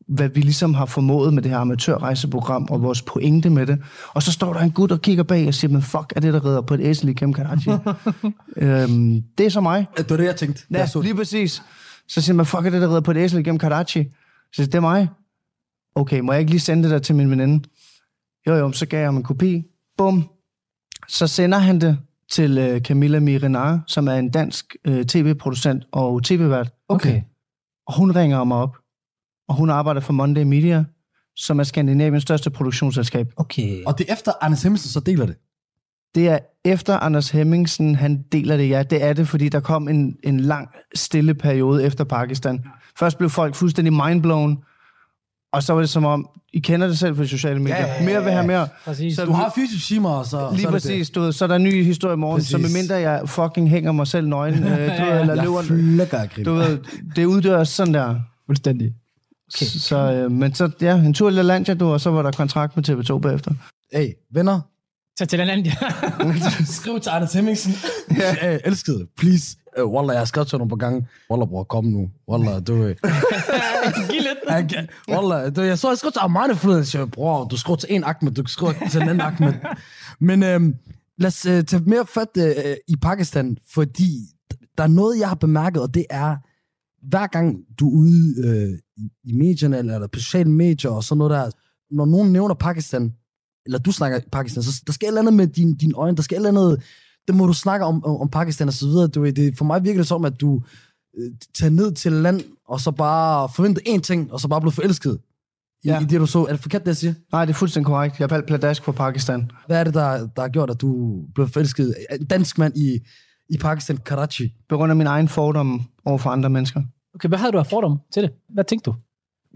hvad vi ligesom har formået med det her amatørrejseprogram, og vores pointe med det. Og så står der en gut og kigger bag og siger, men fuck, er det, der redder på et æsel i Kem Karachi? [LAUGHS] øhm, det er så mig. Det var det, jeg tænkte. Ja, Jeg så lige præcis. Så siger man, fuck, er det, der redder på et æsel igennem Karachi? Så siger det er mig. Okay, må jeg ikke lige sende det der til min veninde? Jo, jo, så gav jeg ham en kopi. Bum. Så sender han det til øh, Camilla Mirenar, som er en dansk øh, tv-producent og tv-vært. Okay. Og hun ringer mig op. Og hun arbejder for Monday Media, som er Skandinaviens største produktionsselskab. Okay. Og det er efter, Anders Hemmingsen så deler det. Det er efter Anders Hemmingsen, han deler det, ja. Det er det, fordi der kom en, en lang, stille periode efter Pakistan. Først blev folk fuldstændig mindblown, og så var det som om, I kender det selv på de sociale medier. Ja, ja, ja, Mere vil have mere. Præcis. Så Du har 24 timer, og så... Lige så er det præcis, du ved, så er der en ny historie i morgen, Præcis. så medmindre jeg fucking hænger mig selv nøgen, øh, du ved, [LAUGHS] eller Det. løber, Jeg grin. du ved, det uddør sådan der. Fuldstændig. Okay. Så, øh, men så, ja, en tur i LaLandia, du, og så var der kontrakt med TV2 bagefter. Hey, venner. Tag til anden. [LAUGHS] Skriv til Anders Hemmingsen. ja. Hey, elskede, please. Uh, Wallah, jeg har skrevet til nogle på gange. Wallah, bror, kom nu. Wallah, du... Uh, [LAUGHS] Giv lidt. Wallah, du, jeg så, jeg skrev til Armani forleden, jeg bror, du skriver til en Ahmed, du skriver til en anden Ahmed. Men øhm, lad os øh, tage mere fat øh, i Pakistan, fordi der er noget, jeg har bemærket, og det er, hver gang du er ude øh, i, medierne, eller, eller på sociale medier og sådan noget der, når nogen nævner Pakistan, eller du snakker Pakistan, så der skal et eller andet med din, dine øjne, der skal et eller andet, det må du snakke om, om, om Pakistan og så videre. Du, det, for mig virker det som, at du øh, tager ned til land, og så bare forventer én ting, og så bare bliver forelsket i, Ja. i det, du så. Er det forkert, det jeg siger? Nej, det er fuldstændig korrekt. Jeg valgte pladask for Pakistan. Hvad er det, der, der har gjort, at du blev forelsket? En dansk mand i, i Pakistan, Karachi. På grund af min egen fordom over for andre mennesker. Okay, hvad havde du af fordom til det? Hvad tænkte du?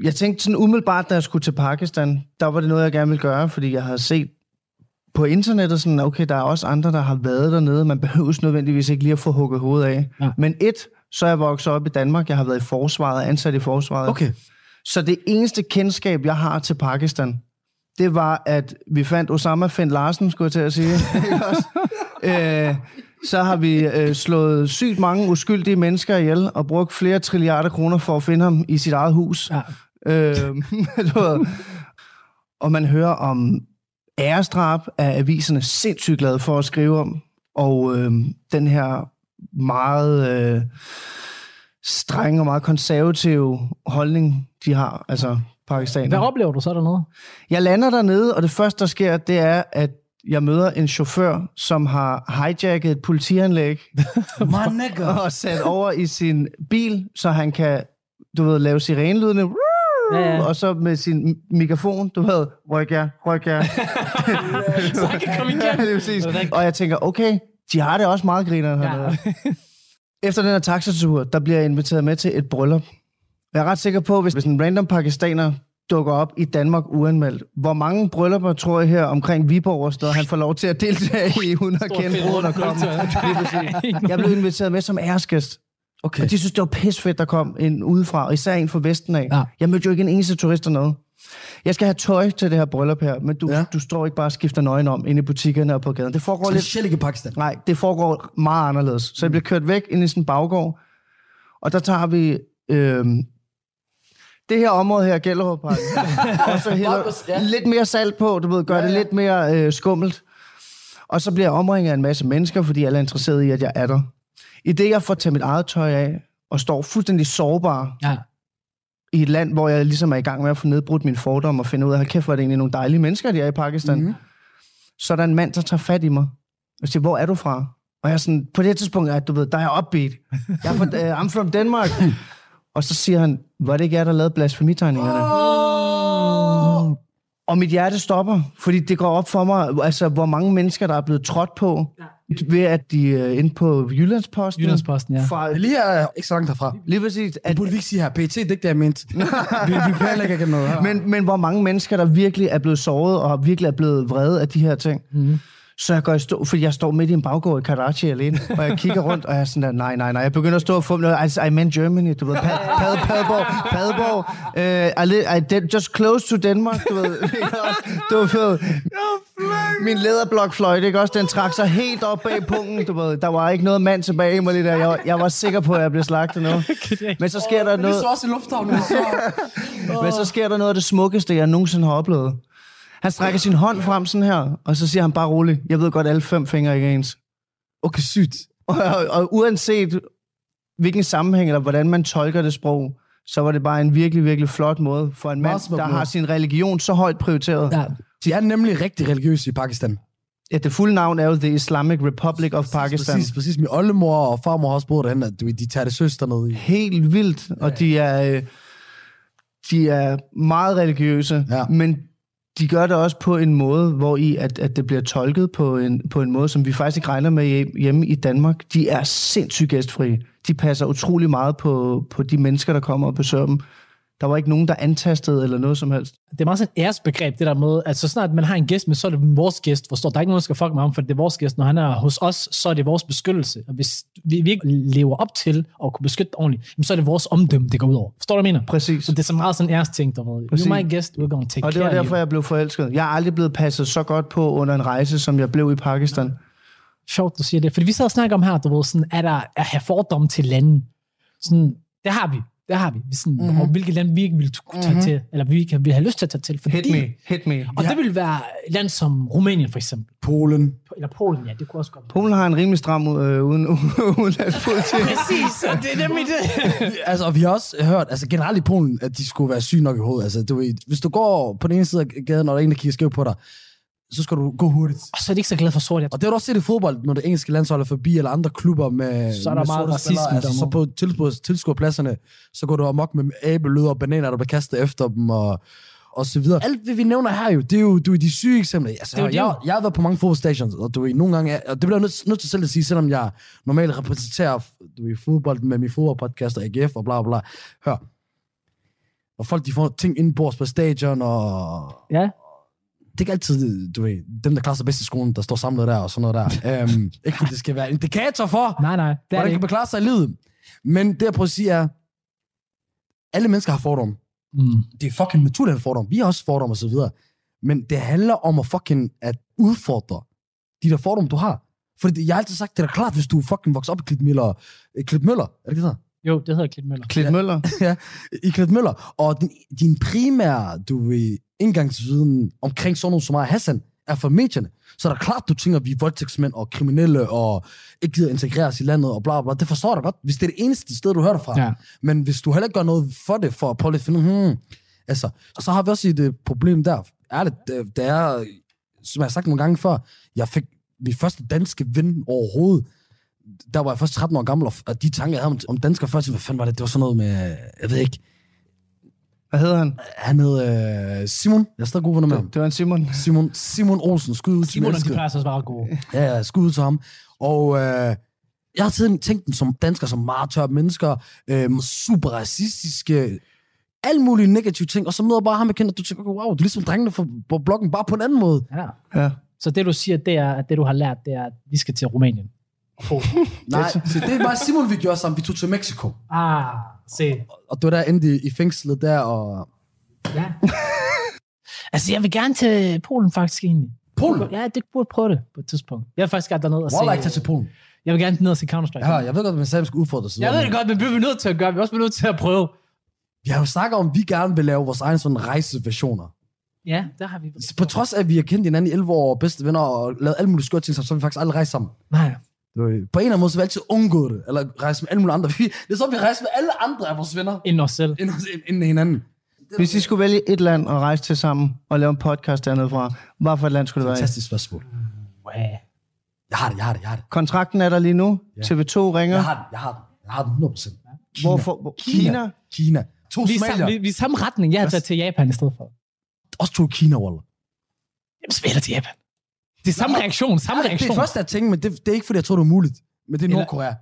Jeg tænkte sådan umiddelbart, da jeg skulle til Pakistan, der var det noget, jeg gerne ville gøre, fordi jeg havde set på internettet sådan, okay, der er også andre, der har været dernede. Man [LAUGHS] behøves nødvendigvis ikke lige at få hugget hovedet af. Ja. Men et, så er jeg vokset op i Danmark. Jeg har været i forsvaret, ansat i forsvaret. Okay. Så det eneste kendskab, jeg har til Pakistan, det var, at vi fandt Osama Fendt Larsen, skulle jeg til at sige. [LAUGHS] [LAUGHS] Øh, så har vi øh, slået sygt mange uskyldige mennesker ihjel, og brugt flere trilliarder kroner for at finde ham i sit eget hus. Ja. Øh, [LAUGHS] du ved. og man hører om ærestrap af aviserne sindssygt glade for at skrive om. Og øh, den her meget øh, strenge og meget konservative holdning, de har, altså Hvad pakistanere. oplever du så dernede? Jeg lander dernede, og det første, der sker, det er, at jeg møder en chauffør, som har hijacket et politianlæg [LAUGHS] og sat over i sin bil, så han kan, du ved, lave sirenelydene. Ja, ja. Og så med sin mikrofon, du ved, ryk jer, ryk jer. [LAUGHS] Så han kan komme ja, igen. det er præcis. Og jeg tænker, okay, de har det også meget griner Ja. Efter den her taxatur, der bliver jeg inviteret med til et bryllup. Jeg er ret sikker på, hvis, hvis en random pakistaner dukker op i Danmark uanmeldt, hvor mange bryllupper tror jeg her omkring Viborg og noget, han får lov til at deltage i, uden at kende bruden og komme. Jeg blev inviteret med som æresgæst, Okay. og de synes, det var pissfedt, der kom en udefra, og især en fra Vesten af. Ja. Jeg mødte jo ikke en eneste turist noget. Jeg skal have tøj til det her bryllup her, men du, Ja. du står ikke bare og skifter nøgen om inde i butikkerne og på gaden. Det foregår lidt ikke i Pakistan. Nej, det foregår meget anderledes. Så jeg bliver kørt væk ind i sådan en baggård, og der tager vi øh, det her område her, Gellerupparken, og så hælder lidt mere salt på, du ved, gør det lidt mere øh, skummelt. Og så bliver jeg omringet af en masse mennesker, fordi alle er interesseret i, at jeg er der. I det, jeg får taget mit eget tøj af, og står fuldstændig sårbar Ja. i et land, hvor jeg ligesom er i gang med at få nedbrudt min fordom og finde ud af, kæft, hvor er det egentlig nogle dejlige mennesker, de er i Pakistan. Mhm. Mm-hmm. Så er der en mand, der tager fat i mig og siger, hvor er du fra? Og jeg er sådan, på det her tidspunkt, er, du ved, der er jeg upbeat. Jeg er fra, uh, I'm from Denmark. [LAUGHS] og så siger han, var det ikke jer, der lavede blasfemitegningerne? Oh. Og mit hjerte stopper, fordi det går op for mig, altså hvor mange mennesker, der er blevet trådt på, ja. ved at de er inde på Jyllandsposten. Jyllandsposten, ja. Fra, Lige her, ikke så langt herfra. lige præcis. Det At, burde vi ikke sige her. PT, det er ikke det, jeg mente. [LAUGHS] vi, vi planlægger ikke noget her. men, men hvor mange mennesker, der virkelig er blevet såret, og virkelig er blevet vrede af de her ting. Mm. Så jeg går i stå, fordi jeg står midt i en baggård i Karachi alene, og jeg kigger rundt, og jeg er sådan der, nej, nej, nej. Jeg begynder at stå og få noget, altså, I meant Germany, du ved, Pad- Pad- Padborg, Padborg, uh, I, li- I just close to Denmark, du ved. [LAUGHS] du ved, min læderblokfløjte, ikke også, den trak sig helt op bag pungen, du ved. Der var ikke noget mand tilbage i mig lige der. Jeg, var- jeg var sikker på, at jeg blev slagtet nu. [LAUGHS] Men så sker der Men det noget... så også i lufthavnen. Så. [LAUGHS] Men så sker der noget af det smukkeste, jeg nogensinde har oplevet. Han strækker sin hånd frem sådan her, og så siger han bare roligt, jeg ved godt, alle fem fingre ikke er ens. Okay, sygt. Og, og, og uanset hvilken sammenhæng, eller hvordan man tolker det sprog, så var det bare en virkelig, virkelig flot måde for en mand, der har sin religion så højt prioriteret. Ja. ja. De er nemlig rigtig religiøse i Pakistan. ja det fulde navn er jo The Islamic Republic of Pakistan. Præcis, præcis. Min oldemor og farmor har også boet derhen, at de tager det søster ned i. Helt vildt, og de er, øh, de er meget religiøse, Ja. men de gør det også på en måde, hvor i at, at det bliver tolket på en, på en måde, som vi faktisk ikke regner med hjemme i Danmark. De er sindssygt gæstfrie. De passer utrolig meget på, på de mennesker, der kommer og besøger dem. Der var ikke nogen, der antastede eller noget som helst. Det er meget sådan et æresbegreb, det der med, at så snart man har en gæst, men så er det vores gæst, forstår? Der er ikke nogen, der skal fuck med ham, for det er vores gæst. Når han er hos os, så er det vores beskyttelse. Og hvis vi vi ikke lever op til at kunne beskytte ordentligt, så er det vores omdømme, det går ud over. Forstår du, hvad jeg mener? Præcis. Så det er så meget sådan en æresting, der. Præcis. You're my guest, we're gonna take Og det var derfor, jeg blev forelsket. Jeg er aldrig blevet passet så godt på under en rejse, som jeg blev i Pakistan. Sjovt, du siger det. Fordi vi sad og snakker om her, du ved, sådan, er der at have fordomme til lande? Sådan, det har vi. Det har vi. sådan, Mhm. mm-hmm. Og hvilke lande vi ikke vil kunne tage til, eller vi kan vi have lyst til at tage til. Fordi, Hit me, hit me. Og det vil være et land som Rumænien, for eksempel. Polen. Eller Polen, ja, det kunne også godt være. Polen har en rimelig stram øh, uden, [LAUGHS] udenlandspolitik. Præcis, og det er nemlig det. [LAUGHS] altså, og vi har også hørt, altså generelt i Polen, at de skulle være syge nok i hovedet. Altså, du ved, hvis du går på den ene side af gaden, og der er en, der kigger skævt på dig, så skal du gå hurtigt. Og så er de ikke så glade for sort. Jeg Og det har du også set i fodbold, når det engelske landshold er forbi, eller andre klubber med Så er der meget racisme altså, så på tilskuer, tilskuerpladserne, så går du amok med æbelød og bananer, der bliver kastet efter dem, og, og så videre. Alt det, vi nævner her jo, det er jo, du er de syge eksempler. Altså, Det er jo jeg, jeg har været på mange fodboldstations, og du ved, nogle gange, er, og det bliver jeg nødt, nødt til selv at sige, selvom jeg normalt repræsenterer du ved, fodbold med min fodboldpodcast og AGF og bla bla bla. Hør, og folk de får ting indbords på stadion, og Ja. Det er ikke altid, du ved, dem, der klarer sig bedst i skolen, der står samlet der og sådan noget der. um, [LAUGHS] ikke fordi det skal være en indikator for, Nej, nej, det er hvordan det kan ikke. man klare sig i livet. Men det, jeg prøver at sige, er, alle mennesker har fordomme. Mm. Det er fucking naturligt at have fordomme. Vi har også fordomme og så videre. Men det handler om at fucking at udfordre de der fordomme, du har. Fordi jeg har altid sagt, det er da klart, hvis du fucking vokser op i Klitmøller. Klitmøller, er det ikke det? Jo, det hedder Klitmøller. Klit Møller. [LAUGHS] ja, i Klitmøller. Og din, din primære, du ved, indgangsviden omkring sådan noget som mig, Hassan, er fra medierne. Så er der klart, du tænker, at vi er voldtægtsmænd og kriminelle og ikke gider integreres i landet og bla bla. Det forstår jeg da godt, hvis det er det eneste sted, du hører det fra. Ja. Men hvis du heller ikke gør noget for det, for at prøve at finde, hmm, altså, og så har vi også et øh, problem der. Ærligt, det, det er, som jeg har sagt nogle gange før, jeg fik min første danske ven overhovedet, der var jeg først 13 år gammel, og- de tanker, jeg havde om, om danskere først, hvad fanden var det? Det var sådan noget med, jeg ved ikke, Hvad hedder han? han hed øh, Simon, jeg er stadig god venner med ham. Det var en Simon. Simon, Simon Olsen, skud ud til Simon, de plejer at være gode. [LAUGHS] Ja, ja, skud ud til ham. Og øh, jeg har tiden tænkt dem som danskere, som meget tørre mennesker, øh, super racistiske, alle mulige negative ting, og så møder jeg bare ham, jeg kender, og du tænker, wow, du er ligesom drengene på bloggen, bare på en anden måde. Ja. Ja. Så det, du siger, det er, at det, du har lært, det er, at vi skal til Rumænien. [LAUGHS] Nej, så det er bare Simon, vi gjorde sammen. Vi tog til Mexico. Ah, se. Og det var der endte i, i fængslet der, og... Ja. [LAUGHS] altså, jeg vil gerne til Polen faktisk egentlig. Polen? Ja, det burde prøve det på et tidspunkt. Jeg vil faktisk gerne derned og se... Wallah, ikke tage til Polen. Jeg vil gerne ned og se Counter-Strike. Ja, jeg ved godt, at man selv skal udfordre sig. Jeg ved det godt, men vi er nødt til at gøre. Vi er også nødt til at prøve. Vi har jo snakket om, at vi gerne vil lave vores egen sådan rejseversioner. Ja, der har vi... På trods af, at vi har kendt hinanden i 11 år, og bedste venner, og lavet alle mulige skøre ting, så har vi faktisk aldrig rejst sammen. Nej. Ved, På en eller anden måde, så har vi altid undgået det, eller rejse med alle mulige andre. Vi, [LAUGHS] det er så, vi rejser med alle andre af vores venner, Inden os selv. end, end hinanden. Hvis I skulle vælge et land at rejse til sammen og lave en podcast dernede fra, hvad for et land skulle det være? Fantastisk spørgsmål. Wow. Jeg har det, jeg har det, jeg har det. Kontrakten er der lige nu. Ja. TV2 ringer. Jeg har den, jeg har den. Jeg har den 100%. Kina. Hvorfor? Hvor, Kina? Kina. To Vi er, samme, vi, vi er samme retning. Jeg har taget til Japan i stedet for. Også to Kina, Waller. Jamen, så vælger til Japan. Det er samme reaktion, samme Det reaktion. er først, jeg tænkte, men det, det er ikke, fordi jeg tror, det er muligt. Men det er Nordkorea.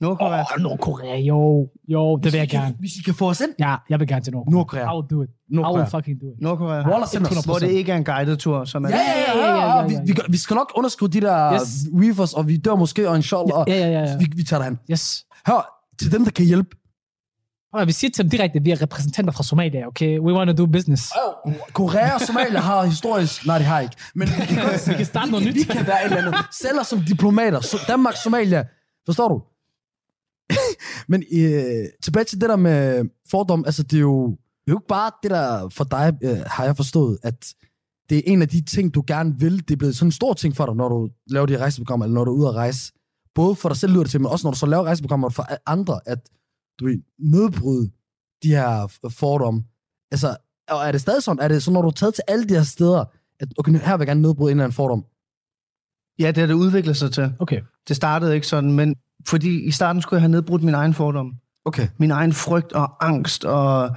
Nordkorea? Åh, Nordkorea, jo. Jo, det vil jeg Hvis I kan- gerne. Hvis I kan få os ind. Ja, jeg vil gerne til Nordkorea. Nordkorea. I will do it. I Nordkorea. will fucking do it. Nordkorea? Waller sender os. 100%. Hvor det ikke er en guided tur, som er... Ja, ja, ja, ja, ja, Vi, vi, gør- vi skal nok underskrive de der Yes. yes. reefers, og vi dør måske, og inshallah. Ja, ja, ja. ja. Vi, vi tager derhen. Yes. Hør, til dem, der kan hjælpe. Vi siger til dem direkte, at vi er repræsentanter fra Somalia, okay? We want to do business. Korea og Somalia har historisk... Nej, de har ikke. Men vi kan, Vi kan starte noget vi, nyt. Vi kan være et eller andet. Sælger som diplomater. Så Danmark, Somalia. Forstår du? [LAUGHS] Men øh, tilbage til det der med fordom. Altså, det er jo, det er jo ikke bare det der for dig, øh, har jeg forstået, at det er en af de ting, du gerne vil. Det er blevet sådan en stor ting for dig, når du laver de rejseprogrammer, eller når du er ude at rejse. Både for dig selv lyder det til, men også når du så laver rejseprogrammer for andre, at du vil nedbryde de her fordomme. Altså, og er det stadig sådan? Er det så, når du er taget til alle de her steder, at okay, her vil jeg gerne nedbryde en eller anden fordom? Ja, det har det udviklet sig til. Okay. Det startede ikke sådan, men fordi i starten skulle jeg have nedbrudt min egen fordom. Okay. Min egen frygt og angst og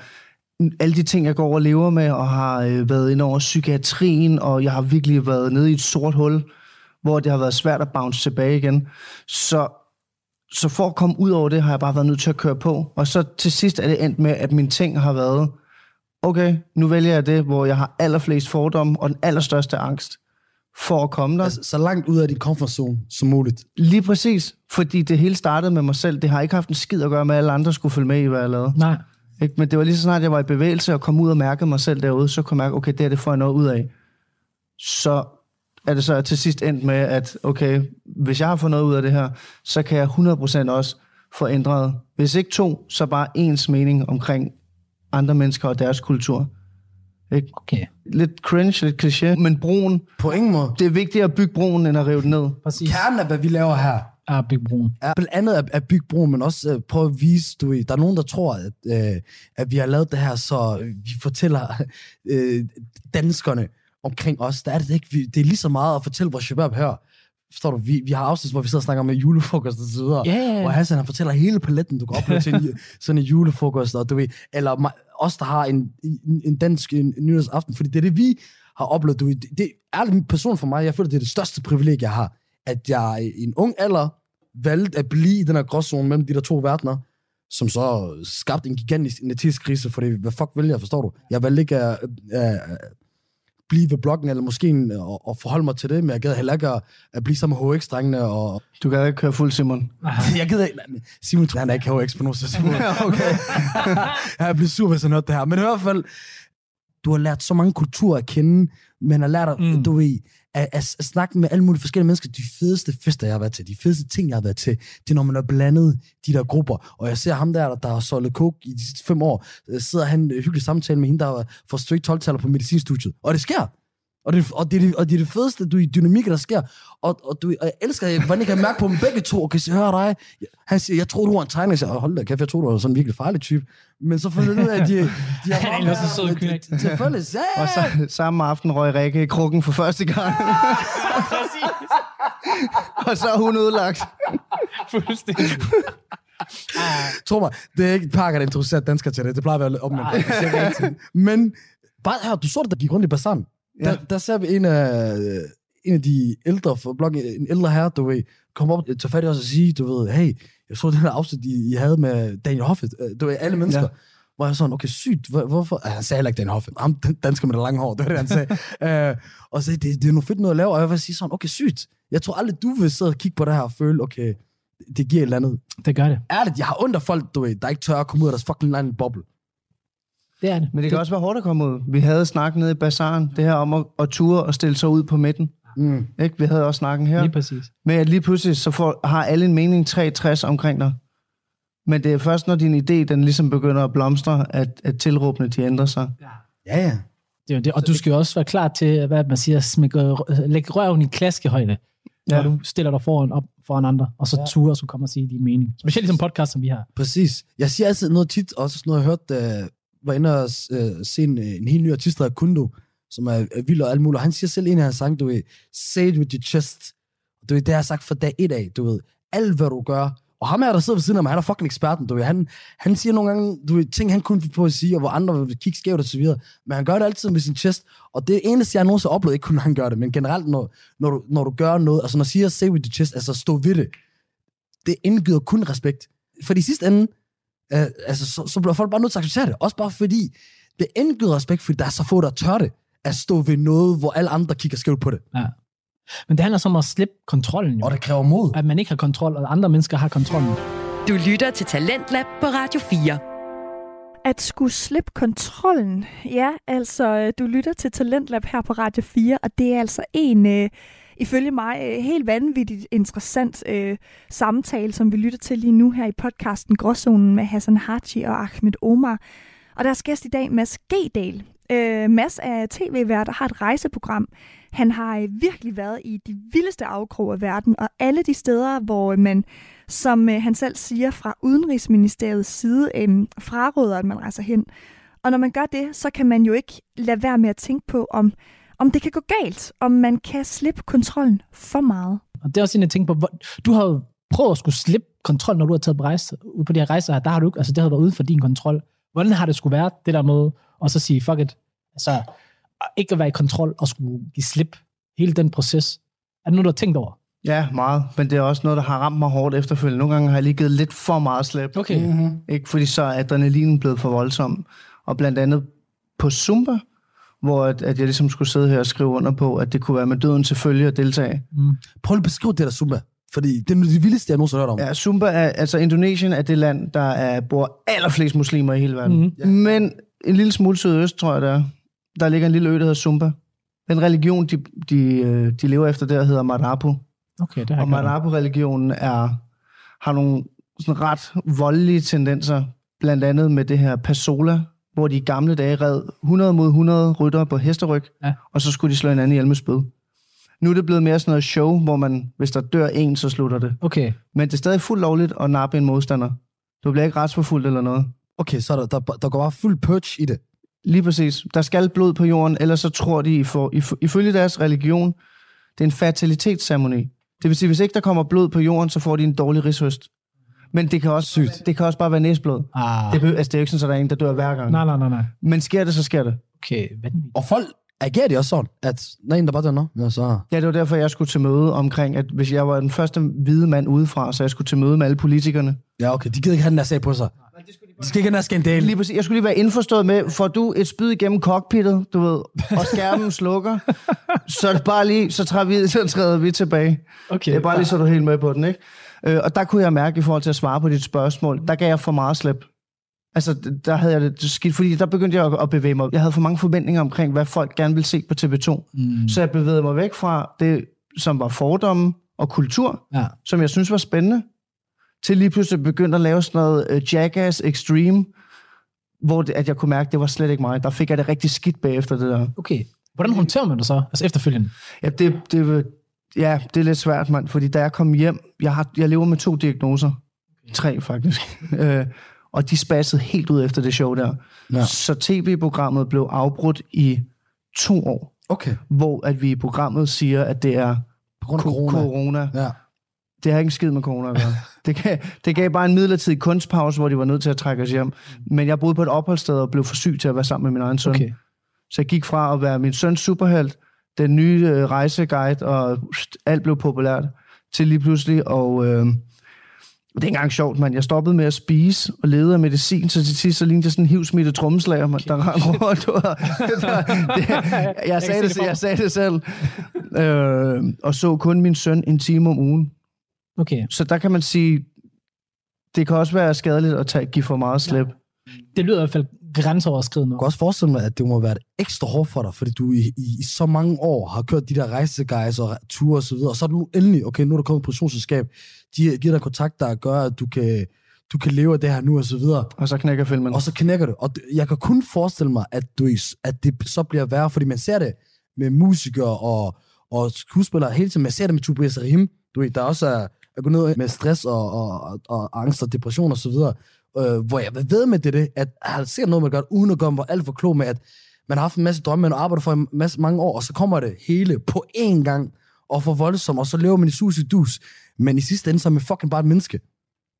alle de ting, jeg går og lever med, og har øh, været ind over psykiatrien, og jeg har virkelig været nede i et sort hul, hvor det har været svært at bounce tilbage igen. Så, så for at komme ud over det, har jeg bare været nødt til at køre på. Og så til sidst er det endt med, at mine ting har været, okay, nu vælger jeg det, hvor jeg har allerflest fordomme og den allerstørste angst for at komme der. Altså, så langt ud af din comfort zone som muligt. Lige præcis, fordi det hele startede med mig selv. Det har ikke haft en skid at gøre med, at alle andre skulle følge med i, hvad jeg lavede. Nej. Ikke? Men det var lige så snart, jeg var i bevægelse og kom ud og mærkede mig selv derude, så kunne jeg mærke, okay, det her, det får jeg noget ud af. Så er det så til sidst endt med, at okay, hvis jeg har fået noget ud af det her, så kan jeg 100% også få ændret, hvis ikke to, så bare ens mening omkring andre mennesker og deres kultur. Ikke? Okay. Lidt cringe, lidt kliché, men broen, På ingen måde. det er vigtigere at bygge broen, end at rive den ned. Præcis. Kernen af, hvad vi laver her, Ah, Big Broen. er blandt andet at, at bygge bro, men også uh, prøve at vise, du der er nogen, der tror, at, uh, at vi har lavet det her, så vi fortæller uh, [LAUGHS] danskerne omkring os. Der er det ikke. Vi, det er lige så meget at fortælle vores shabab her. Forstår du, vi, vi har afsnit, hvor vi sidder og snakker med julefrokost og så videre. Ja. Hvor Hassan, han fortæller hele paletten, du kan opleve til en, [LAUGHS] sådan en julefrokost, og du ved, eller os, der har en, en, en dansk en, en nyhedsaften, fordi det er det, vi har oplevet. Du ved, det, det er en person for mig, jeg føler, det er det største privilegie, jeg har, at jeg i en ung alder valgte at blive i den her gråzone mellem de der to verdener, som så skabte en gigantisk identitetskrise, fordi hvad fuck vil jeg, forstår du? Jeg valgte ikke at, at, at blive ved bloggen, eller måske en, at, at forholde mig til det, men jeg gad heller ikke at, at blive sammen med HX-drengene, og Du kan ikke køre fuld, Simon. [LAUGHS] jeg gider ikke. Simon, han er ikke HX på nogen så Simon. [LAUGHS] okay. [LAUGHS] jeg bliver sur, hvis han hørte det her. Men i hvert fald, du har lært så mange kulturer at kende, men har lært at, mm. du ved, at, at, at, snakke med alle mulige forskellige mennesker. De fedeste fester, jeg har været til, de fedeste ting, jeg har været til, det er, når man har blandet de der grupper. Og jeg ser ham der, der har solgt coke i de sidste fem år, øh, sidder han øh, i hyggelig samtale med hende, der var for straight 12 på medicinstudiet. Og det sker. Og det, og, det, er det, og det er det fedeste, du i dynamikker, der sker. Og, og, du, og jeg elsker, hvordan jeg kan mærke på dem begge to, og kan se, høre dig. Han siger, jeg tror du var en tegner. Jeg siger, hold da kæft, jeg tror du var sådan en virkelig farlig type. Men så finder du ud af, at de, de [LAUGHS] Han er også sød knægt. Selvfølgelig, ja, Og så, samme aften røg Rikke i krukken for første gang. [LAUGHS] og så er hun udlagt. Fuldstændig. Tro mig, det er ikke Parker, der introducerer danskere til det. Det plejer at være omvendt. Altid. Men bare her, du så det, der gik rundt i Basan. Der, Ja. der ser vi en af, en af de ældre for bloggen, en ældre herre, du ved, komme op og tage fat i os og sige, du ved, hey, jeg så den her afsnit, I, I havde med Daniel Hoffet, øh, du ved, alle mennesker. Ja. Hvor jeg sådan, okay, sygt, hvor, hvorfor? Ah, han sagde heller ikke Daniel Hoffet, ham dansker med det lange hår, det var det, han sagde. uh, [LAUGHS] og så det, det er noget fedt noget at lave, og jeg vil sige sådan, okay, sygt. Jeg tror aldrig, du vil sidde og kigge på det her og føle, okay, det giver et eller andet. Det gør det. Ærligt, jeg har ondt af folk, du ved, der ikke tør at komme ud af deres fucking egen boble. Det er det. Men det kan også være hårdt at komme ud. Vi havde snakket nede i bazaren, det her om at, at ture og stille sig ud på midten. Mm. Ikke? Vi havde også snakken her. Lige præcis. Men at lige pludselig så får, har alle en mening 63 omkring dig. Men det er først, når din idé den ligesom begynder at blomstre, at, at tilråbene de ændrer sig. Ja, ja. Det er jo det. Og du skal jo også være klar til, hvad man siger, smække, lægge røven i klaskehøjde, ja. Ja. når du stiller dig foran, op foran andre, og så ja. ture, og så kommer og sige din mening. Specielt som podcast, som vi har. Præcis. Jeg siger altid noget tit, også noget jeg hørte, jeg var inde og øh, se en, øh, en helt ny artist, der hedder Kundo, som er, er vild og alt muligt. Og han siger selv en af hans sange, du ved, say it with your chest. Du ved, det har jeg sagt fra dag et af, du ved. Alt, hvad du gør, og ham her, der sidder ved siden af mig, han er fucking eksperten, du ved. Han, han siger nogle gange, du ved, ting, han kunne på at sige, og hvor andre vil kigge skævt og så videre. Men han gør det altid med sin chest. Og det eneste, jeg nogensinde har oplevet, ikke kun han gør det, men generelt, når, når, du, når du gør noget, altså når siger, say with the chest, altså stå ved det, det indgyder kun respekt. For i sidste ende, øh, altså, så, så bliver folk bare nødt til at acceptere det. Også bare fordi, det indgyder respekt, fordi der er så få, der tør det, at stå ved noget, hvor alle andre kigger skævt på det. Ja. Men det handler så om at slippe kontrollen jo. Og det kræver mod. At man ikke har kontrol, og andre mennesker har kontrollen. Du lytter til Talentlab på Radio 4. At skulle slippe kontrollen. Ja, altså, øh, du lytter til Talentlab her på Radio 4, og det er altså en, øh, ifølge mig, øh, helt vanvittigt interessant øh, samtale, som vi lytter til lige nu her i podcasten Gråzonen med Hassan Haji og Ahmed Omar. Og der er gæst i dag, Mads Gedal. Øh, Mads er tv-vært og har et rejseprogram. Han har øh, virkelig været i de vildeste afkroge af verden, og alle de steder, hvor øh, man, som øh, han selv siger, fra Udenrigsministeriets side øh, fraråder, at man rejser hen. Og når man gør det, så kan man jo ikke lade være med at tænke på, om, om det kan gå galt, om man kan slippe kontrollen for meget. Og det er også en af ting på, hvor, du har jo prøvet at skulle slippe kontrol, når du har taget på, rejse, ud på de her rejser her. Der har du ikke, altså det har været uden for din kontrol. Hvordan har det skulle være, det der med, og så sige, fuck it, altså ikke at være i kontrol og skulle give slip, hele den proces. Er det noget, du har tænkt over? Ja, meget. Men det er også noget, der har ramt mig hårdt efterfølgende. Nogle gange har jeg lige givet lidt for meget slip. Okay. Mm-hmm. Ikke fordi så er adrenalinen blevet for voldsom. Og blandt andet på Zumba, hvor at, at jeg ligesom skulle sidde her og skrive under på, at det kunne være med døden til følge at deltage. Mm. Prøv lige at beskrive det der Zumba. Fordi det er det vildeste, jeg nogensinde har hørt om. Ja, Zumba er, altså Indonesien er det land, der er, bor allerflest muslimer i hele verden. Mm. Ja. Men en lille smule sydøst, tror jeg, der er. Der ligger en lille ø, der hedder Zumba. Den religion, de, de, øh, de lever efter der, hedder Marapu. Okay, det har Og Marapu-religionen er, har nogle sådan ret voldelige tendenser, blandt andet med det her Pasola, hvor de i gamle dage red 100 mod 100 ryttere på hesteryg, Ja. og så skulle de slå hinanden ihjel med spyd. Nu er det blevet mere sådan noget show, hvor man, hvis der dør en, så slutter det. Okay. Men det er stadig fuldt lovligt at nappe en modstander. Du bliver ikke retsforfulgt eller noget. Okay, så er der, der, der går bare fuld purge i det. Lige præcis. Der skal blod på jorden, ellers så tror de, for, ifølge deres religion, det er en fertilitetsceremoni. Det vil sige, hvis ikke der kommer blod på jorden, så får de en dårlig rishøst. Men det kan også, Sygt. det kan også bare være næsblod. Ah. Det, behøver- altså, det er jo ikke sådan, at der er en, der dør hver gang. Nej, nej, nej, nej. Men sker det, så sker det. Okay, vanvittigt. Og folk agerer de også sådan, at når en, der bare dør, nå, ja, så... Ja, det var derfor, jeg skulle til møde omkring, at hvis jeg var den første hvide mand udefra, så jeg skulle til møde med alle politikerne. Ja, okay, de gider ikke have den der sag på sig. De skal ikke have den der skandale. Lige præcis. Jeg skulle lige være indforstået med, får du et spyd igennem cockpittet, du ved, og skærmen slukker, [LAUGHS] så er det bare lige, så, træder vi, så træder vi tilbage. Okay. Det er bare lige, så du er helt med på den, ikke? Øh, og der kunne jeg mærke, i forhold til at svare på dit spørgsmål, der gav jeg for meget slip. Altså, der havde jeg det skidt, fordi der begyndte jeg at, at bevæge mig. Jeg havde for mange forventninger omkring, hvad folk gerne ville se på TV2. Mm. Så jeg bevægede mig væk fra det, som var fordomme og kultur, Ja. som jeg synes var spændende, til lige pludselig begyndte at lave sådan noget uh, Jackass Extreme, hvor det, at jeg kunne mærke, at det var slet ikke mig. Der fik jeg det rigtig skidt bagefter det der. Okay. Hvordan håndterer man det så? Altså efterfølgende? Ja, det, det, ja, det er lidt svært, mand, fordi da jeg kom hjem, jeg, har, jeg lever med to diagnoser. Tre, faktisk. [LAUGHS] øh, og de spassede helt ud efter det show der. Ja. Så tv-programmet blev afbrudt i to år, Okay, hvor at vi i programmet siger, at det er på grund af corona. corona. Ja. Det har ikke en skid med corona at gøre. [LAUGHS] Det gav, det gav bare en midlertidig kunstpause, hvor de var nødt til at trække os hjem. Men jeg boede på et opholdssted og blev for syg til at være sammen med min egen søn. Okay. Så jeg gik fra at være min søns superhelt, den nye øh, rejseguide, og pst, alt blev populært, til lige pludselig, og øh, det er ikke engang sjovt, man. Jeg stoppede med at spise og lede af medicin, så til sidst så lignede jeg sådan en hivsmittet trommeslager, man, der rendte rundt. [LAUGHS] Var- det- [LAUGHS] jeg, sagde det, jeg sagde det selv. Øh, og så kun min søn en time om ugen. Okay. Så der kan man sige, det kan også være skadeligt at tage, give for meget slip. Det lyder i hvert fald grænseoverskridende. Jeg kan også forestille mig, at det må være et ekstra hårdt for dig, fordi du i, i, i så mange år har kørt de der rejseguides og ture og så videre, og så er du nu endelig, okay, nu er der kommet et produktionsselskab, de giver dig kontakt, der gør, at du kan, du kan leve af det her nu og så videre, Og så knækker filmen. og så knækker det. Og jeg kan kun forestille mig, at, du, at det så bliver værre, fordi man ser det med musikere og, og skuespillere hele tiden. Man ser det med Tobias Rahim, du ved, der også er, er gået ned med stress og, og, og, og angst og depression og så videre. Øh, hvor jeg ved med det, det at jeg har set noget, man gør, uden at gøre mig alt for klog med, at man har haft en masse drømme, man arbejder for en masse mange år, og så kommer det hele på én gang, og for voldsom, og så lever man i sus i dus. Men i sidste ende, så er man fucking bare et menneske.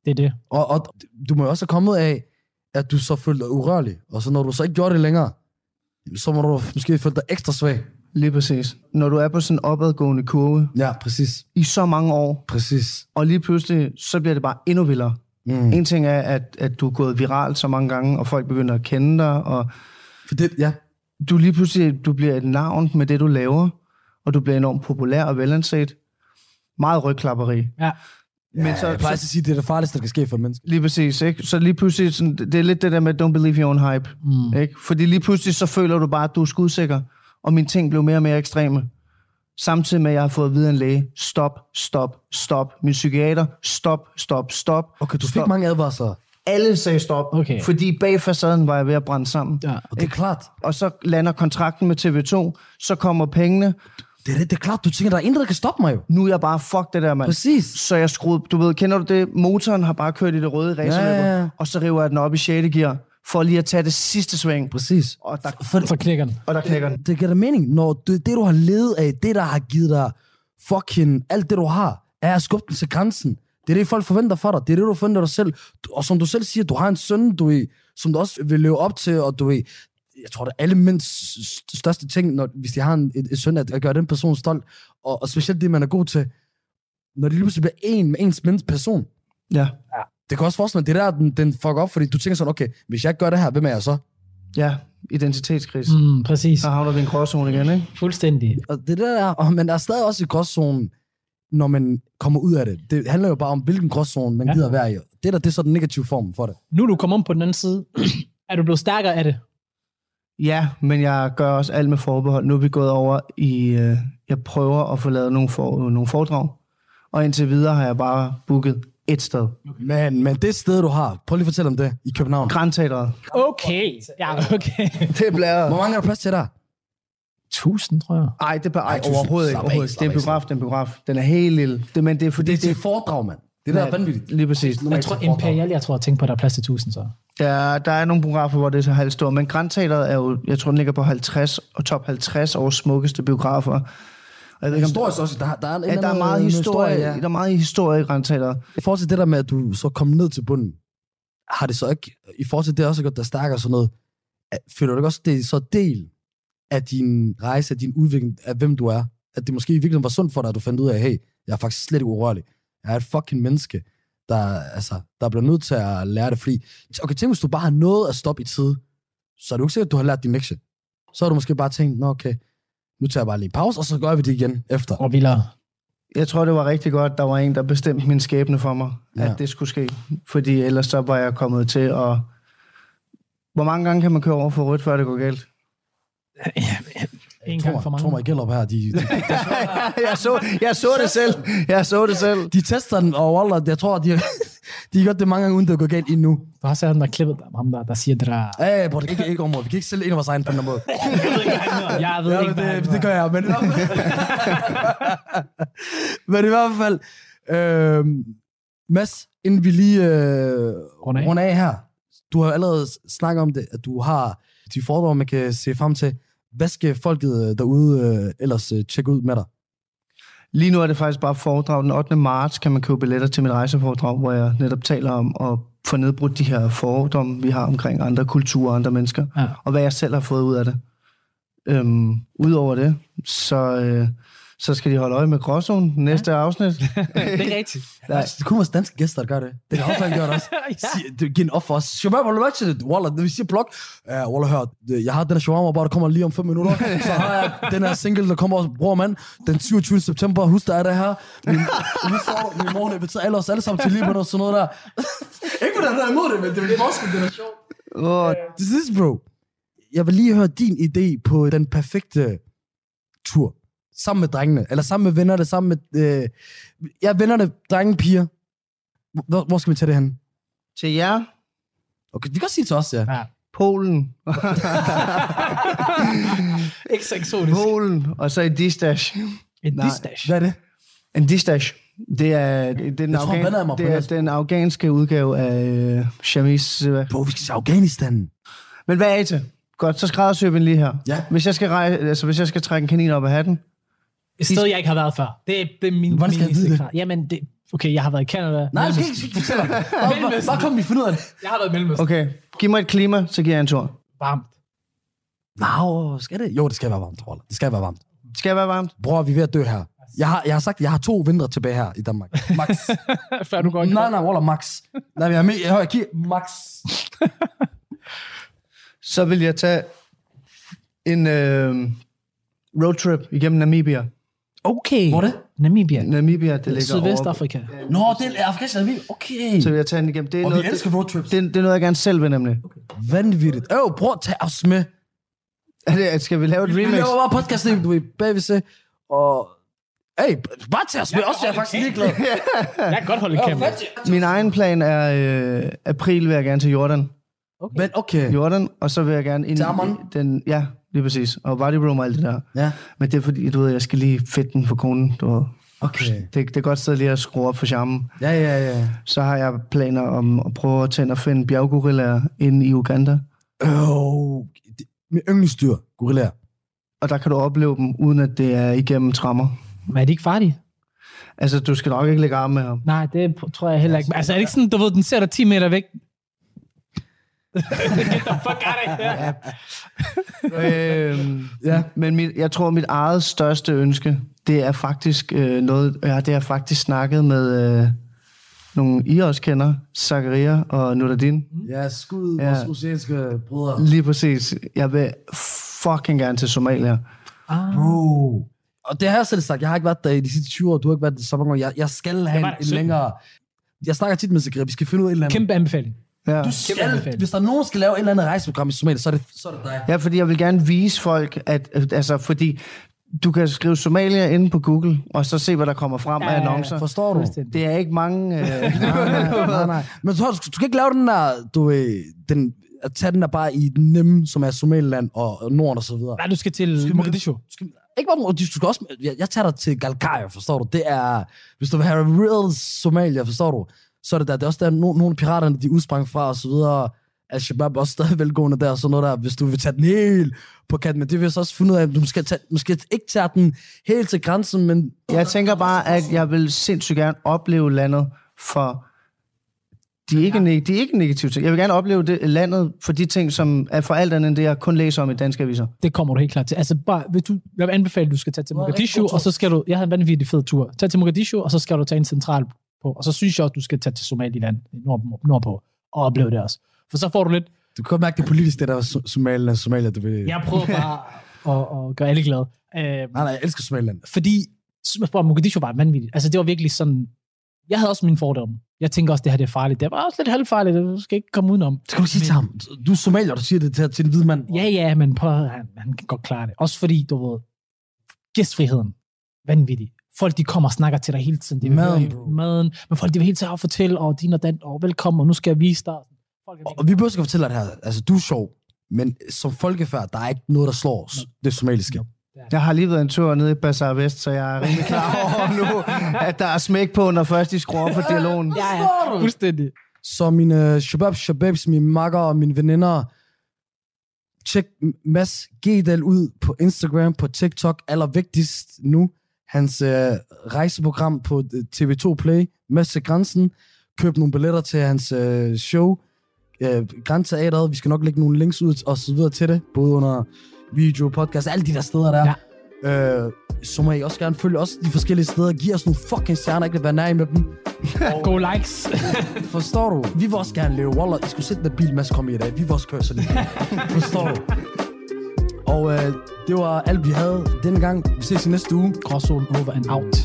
Det er det. Og, og du må jo også have kommet af, at du så følte dig urørlig. Og så når du så ikke gjorde det længere, så må du måske føle dig ekstra svag. Lige præcis. Når du er på sådan en opadgående kurve Ja, præcis. i så mange år, Præcis. og lige pludselig, så bliver det bare endnu vildere. Mm. En ting er, at, at du er gået viralt så mange gange, og folk begynder at kende dig, og For det, ja. du lige pludselig du bliver et navn med det, du laver, og du bliver enormt populær og velanset. Meget rygklapperi. Ja. Men så, Jeg plejer så, at sige, det er det farligste, der kan ske for et menneske. lige præcis, ikke? Så lige pludselig, sådan, det er lidt det der med, don't believe your own hype. Mm. Ikke? Fordi lige pludselig, så føler du bare, at du er skudsikker, og mine ting blev mere og mere ekstreme. Samtidig med, at jeg har fået at vide af en læge, stop, stop, stop. Min psykiater, stop, stop, stop. Okay, du fik Stop. mange advarsler. Alle sagde stop, Okay. fordi bag facaden var jeg ved at brænde sammen. Ja. Og det er klart. Og så lander kontrakten med TV2, så kommer pengene. Det er, det, det er klart, du tænker, der er intet, der kan stoppe mig jo. Nu er jeg bare, fuck det der, mand. Præcis. Så jeg skruede, du ved, kender du det? Motoren har bare kørt i det røde racerløber, Ja, ja, ja. og så river jeg den op i 6. gear, for lige at tage det sidste sving. Præcis. Og der, For, Så knækker den. og der knækker den. det giver dig mening, når det, det, du har levet af, det, der har givet dig fucking alt det, du har, er at skubbe den til grænsen. Det er det, folk forventer for dig. Det er det, du forventer dig selv. Du- Og som du selv siger, du har en søn, du er, som du også vil leve op til, og du er, jeg tror, det er alle mænds st- største ting, når, hvis de har en, et, et søn, at, at gøre den person stolt. Og, og specielt det, man er god til, når det lige pludselig bliver en med ens mindste person. Ja. Det kan også forestille mig, det er der, den, den fucker op, fordi du tænker sådan, okay, hvis jeg gør det her, hvem er jeg så? Ja, identitetskrise. Mm. Præcis. Så havner vi i en gråzone igen, ikke? Fuldstændig. Og det der er, og, men der er stadig også i gråzonen, når man kommer ud af det. Det handler jo bare om, hvilken gråzone man Ja. gider være i. Det der, det er så den negative form for det. Nu er du kommet om på den anden side. [CLEARS THROAT] er du blevet stærkere af det? Ja, men jeg gør også alt med forbehold. Nu er vi gået over i... Øh, jeg prøver at få lavet nogle, for, nogle foredrag. Og indtil videre har jeg bare booket et sted. Men, men det sted, du har, prøv lige at fortælle om det i København. Grandteateret. Okay. Ja, okay. [LAUGHS] Det bliver... [LAUGHS] Hvor mange er der plads til der? Tusind, tror jeg. Ej, det er ej, Ej, overhovedet ikke. Overhovedet. Det er en biograf, det er en biograf. Den er helt lille. Det, men det er fordi... Det er til foredrag, mand. Det der er vanvittigt. Lige præcis. Jeg tror, Imperial, jeg tror, jeg tænkte på, at der er plads til tusind, så. Der, der er nogle biografer, hvor det er så halvt stort, men Grandteateret er jo, jeg tror, den ligger på 50 og top 50 års smukkeste biografer. Jeg ved ikke, om, Historisk også, der, der er, en ja, der er meget en historie, ja. der er meget historie i Grandteateret. I forhold til det der med, at du så kom ned til bunden, har det så ikke, i forhold til det også gjort dig stærkere og sådan noget, at- føler du ikke også, det er så del af din rejse, af din udvikling, af hvem du er? At det måske i virkeligheden var sundt for dig, at du fandt ud af, hey, jeg er faktisk slet ikke urørlig. Jeg er et fucking menneske, der, altså, der bliver nødt til at lære det, fordi, okay, tænk, hvis du bare har noget at stoppe i tide, så er det jo ikke sikkert, at du har lært din lektie. Så har du måske bare tænkt, nå okay, nu tager jeg bare lige en pause, og så gør vi det igen efter. Og vildere. Jeg tror, det var rigtig godt, der var en, der bestemte min skæbne for mig, ja. Ja. at det skulle ske. Fordi ellers så var jeg kommet til at... Hvor mange gange kan man køre over for rødt, før det går galt? En Tror gang for mig, mange. tror mig, Gellerup her, de, de, [LAUGHS] jeg, så, jeg så det selv. Jeg så det selv. de tester den, og Wallah, jeg tror, de, de har gjort det mange gange, uden det gået galt endnu. Du har set ham, der klippet ham, der, der siger det der. Ej, bror, det er ikke, ikke området. Vi kan ikke sælge en af vores egen på den måde. [LAUGHS] Jeg ved Ja, ikke, han det, det gør jeg, men i hvert fald... men i hvert fald... Øh, Mads, inden vi lige øh, Runder af. runder af her. Du har allerede snakket om det, at du har de foredrag, man kan se frem til. Hvad skal folket øh, derude øh, ellers øh, tjekke ud med dig? Lige nu er det faktisk bare foredrag. Den 8. marts kan man købe billetter til mit rejseforedrag, hvor jeg netop taler om at få nedbrudt de her fordomme, vi har omkring andre kulturer og andre mennesker, Ja. og hvad jeg selv har fået ud af det. Øhm, Udover det, så, øh, så skal de holde øje med Gråzonen næste afsnit. [LAUGHS] det er [LAUGHS] rigtigt. Nej. Det kunne vores danske gæster, der gør det. Det har Hoffmann gjort også. [LAUGHS] ja. Det giver en offer også. Shabab, har du lagt til det? Wallah, når vi siger blog, uh, Wallah, hør, jeg har den her shawarma, bare der kommer lige om 5 minutter. Så har jeg den her single, der kommer også, bror mand, den 27. september. Husk, der er det her. Min, vi står min jeg inviterer alle os alle sammen til Libanon og sådan noget der. Ikke på den der imod det, men det er forskel, det er sjovt. Åh, This is, bro. Jeg vil lige høre din idé på den perfekte tur. Sammen med drengene, eller sammen med vennerne, sammen med... Øh, ja, vennerne, drenge, piger. Hvor, hvor skal vi tage det hen? til jer, Okay, vi kan godt sige til os, ja. ja. Polen. [LAUGHS] Ikke så eksotisk. Polen, og så i Distash. En Nej. distash. Hvad er det? En Distash, det er, det er, den, Jeg tror, det er det. den afghanske udgave af øh, Shamis. Øh. Bro, vi skal til Afghanistan. Men hvad er I til? Godt, så skræddersyr vi lige her. Ja. Hvis jeg skal, rej, altså, hvis jeg skal trække en kanin op af hatten, Et sted, jeg ikke har været før. Det er, det er min, Hvordan skal min jeg vide det? krav. Jamen, det, okay, jeg har været i Canada. Nej, du skal ikke. [LAUGHS] Bare- bare- Bare kom vi finde ud af det. Jeg har været i Mellemøsten. Okay, giv mig et klima, så giver jeg en tur. Varmt. Nå, skal det? Jo, det skal være varmt, tror jeg. Det skal være varmt. Skal jeg være varmt? Bror, vi er ved at dø her. Jeg har, jeg har sagt, at jeg har to vintre tilbage her i Danmark. Max. [LAUGHS] Før du går i nej, nej, Waller, max. Nej, jeg har med, jeg har ikke, max. Så vil jeg tage en øh, roadtrip igennem Namibia. Okay. Hvor er det? Namibia. Namibia, det ligger Sydvestafrika. Nå, det er Afrikansk Navi. Okay. Så vil jeg tage den igennem. Det er, Og vi noget, elsker roadtrips. det, det, det er noget, jeg gerne selv vil nemlig. Vanvittigt. Øh, bror, tag os med. Er det, skal vi lave et Vi remix? laver bare podcast, du er bagved se. Og... Hey, bare tag os med. Også, jeg er faktisk ligeglad. [LAUGHS] Jeg kan godt holde kamera. Min egen plan er, øh, april vil jeg gerne til Jordan. Men okay. Jordan, og så vil jeg gerne ind i den, ja, lige præcis. Og body room og alt det der. Ja. Men det er fordi, du ved, jeg skal lige fedt den for konen, du ved. Okay. Det, det er godt sted lige at skrue op for charmen. Ja, ja, ja. Så har jeg planer om at prøve at tænde og finde bjerggorillaer inde i Uganda. Oh, det- min yndlingsdyr, gorilla. Og der kan du opleve dem, uden at det er igennem trammer. Men er de ikke farlige? Altså, du skal nok ikke lægge arm med ham. Nej, det tror jeg heller ikke. Altså, er det ikke sådan, du ved, den ser dig 10 meter væk? Get the fuck out of here. øhm, ja. Men mit, jeg tror, mit eget største ønske, det er faktisk øh, noget, ja, det har faktisk snakket med øh, nogle, I også kender, Zakaria og Nurdin. Ja, skud Ja. vores oceanske brødre. Lige præcis. Jeg vil fucking gerne til Somalia. Ah. Bro. Og det har jeg selv sagt. Jeg har ikke været der i de sidste 20 år. Du har ikke været der så mange år. Jeg, jeg skal have en, en 17. længere... Jeg snakker tit med Zakaria. Vi skal finde ud af et eller andet. Kæmpe anbefaling. Ja. Du skal, hvis der er nogen, der skal lave et eller andet rejseprogram i Somalia, så er det, så er det dig. ja, fordi jeg vil gerne vise folk, at altså, fordi du kan skrive Somalia inde på Google, og så se, hvad der kommer frem Ja, af ja. annoncer. Forstår du? Det er ikke mange... Øh, [LAUGHS] nej, nej, nej, nej. Men du, du, du kan ikke lave den der, du ved, den, at tage den der bare i den nemme, som er Somaliland og og Norden og så videre. Nej, du skal til Skal- Mogadishu. Du skal, ikke bare, du, du skal også, jeg, jeg tager dig til Galkayo, forstår du? Det er, hvis du vil have real Somalia, forstår du? Så er det der, det er også der, no, nogle af piraterne, de udsprang fra og så videre. Al-Shabaab er også stadig velgående der, og sådan noget der, hvis du vil tage den helt på kanten. Men det vil jeg så også finde ud af, at du skal, tage, måske ikke tage den helt til grænsen, men Jeg tænker bare, at jeg vil sindssygt gerne opleve landet for de ikke, neg- de ikke negative ting. Jeg vil gerne opleve det, landet for de ting, som er for alt andet end det, jeg kun læser om i danske aviser. Det kommer du helt klart til. Altså, bare, hvis du, jeg vil anbefale, at du skal tage til Mogadishu, og så skal du... Jeg havde en vanvittig fed tur. Tag til Mogadishu, og så skal du tage en central på. Og så synes jeg også, du skal tage til Somaliland nord, nordpå og opleve det også. For så får du lidt... du kan godt mærke det politisk, det der So- Somalia, Somalia, du vil... Jeg prøver bare [LAUGHS] at, at gøre alle glade. Øh, Nej, nej, jeg elsker Somaliland. fordi spørger, Mogadishu var vanvittigt. Altså, det var virkelig sådan... Jeg havde også min fordomme. Jeg tænker også, det her det er farligt. Det var også lidt halvfarligt. Du skal ikke komme udenom. Skal du sige til ham, du er somalier, du siger det til, til en hvid mand. Ja, ja, men på, han, han kan godt klare det. Også fordi, du ved, gæstfriheden, vanvittig. Folk, de kommer og snakker til dig hele tiden. De vil Maden, høre maden. Men folk, de vil hele tiden fortælle, og din og den, og velkommen, og nu skal jeg vise dig. Folk er Og vi behøver ikke at fortælle dig det her. Altså, du er sjov, men som folkefærd, der er ikke noget, der slår s- det somaliske. Jeg har lige været en tur nede i Bazaar Vest, så jeg er rimelig klar [LAUGHS] over nu, at der er smæk på, når først de skruer op for dialogen. Ja, ja. Fuldstændig. Så mine uh, shabab shababs, mine makker og mine veninder, tjek Mads Gedal ud på Instagram, på TikTok, allervigtigst nu. Hans uh, rejseprogram på øh, TV2 Play, Mads til Grænsen. Køb nogle billetter til hans uh, show, uh, Grænteateret. Vi skal nok lægge nogle links ud og så videre til det, både under video, podcast, alle de der steder der. Ja. Uh, så må I også gerne følge os de forskellige steder. Giv os nogle fucking stjerner, ikke at være nær med dem. [LAUGHS] Go likes. [LAUGHS] Forstår du? Vi vil også gerne leve. Wallah, I skulle sætte den bil, Mads kom i i dag. Vi vil også køre sådan lidt. [LAUGHS] Forstår du? Og øh, det var alt, vi havde denne gang. Vi ses i næste uge. Gråzone over and out.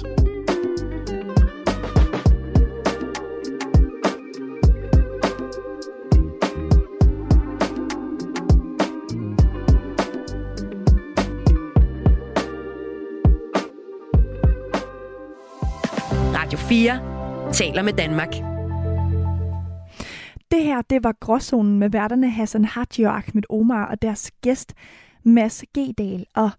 Radio 4 taler med Danmark. Det her, det var Gråzonen med værterne Hassan Haji og Ahmed Omar og deres gæst Mads Gedal. Og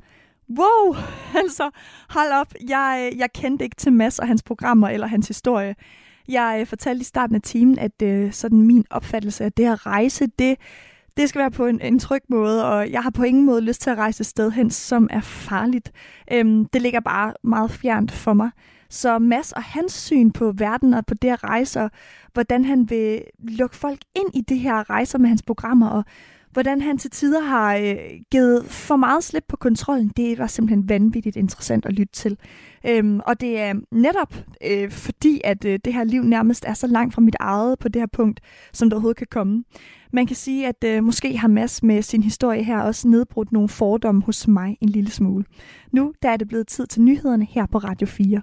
wow, [LAUGHS] altså hold op, jeg, jeg kendte ikke til Mads og hans programmer eller hans historie. Jeg øh, fortalte i starten af timen, at øh, sådan min opfattelse af det at rejse, det det skal være på en, en tryg måde, og jeg har på ingen måde lyst til at rejse et sted hen, som er farligt. Øhm, det ligger bare meget fjernt for mig. Så Mads og hans syn på verden og på det at rejse, og hvordan han vil lukke folk ind i det her rejser med hans programmer, og hvordan han til tider har øh, givet for meget slip på kontrollen, det var simpelthen vanvittigt interessant at lytte til. Øhm, og det er netop øh, fordi, at øh, det her liv nærmest er så langt fra mit eget på det her punkt, som der overhovedet kan komme. Man kan sige, at øh, måske har Mads med sin historie her også nedbrudt nogle fordomme hos mig en lille smule. Nu der er det blevet tid til nyhederne her på Radio 4.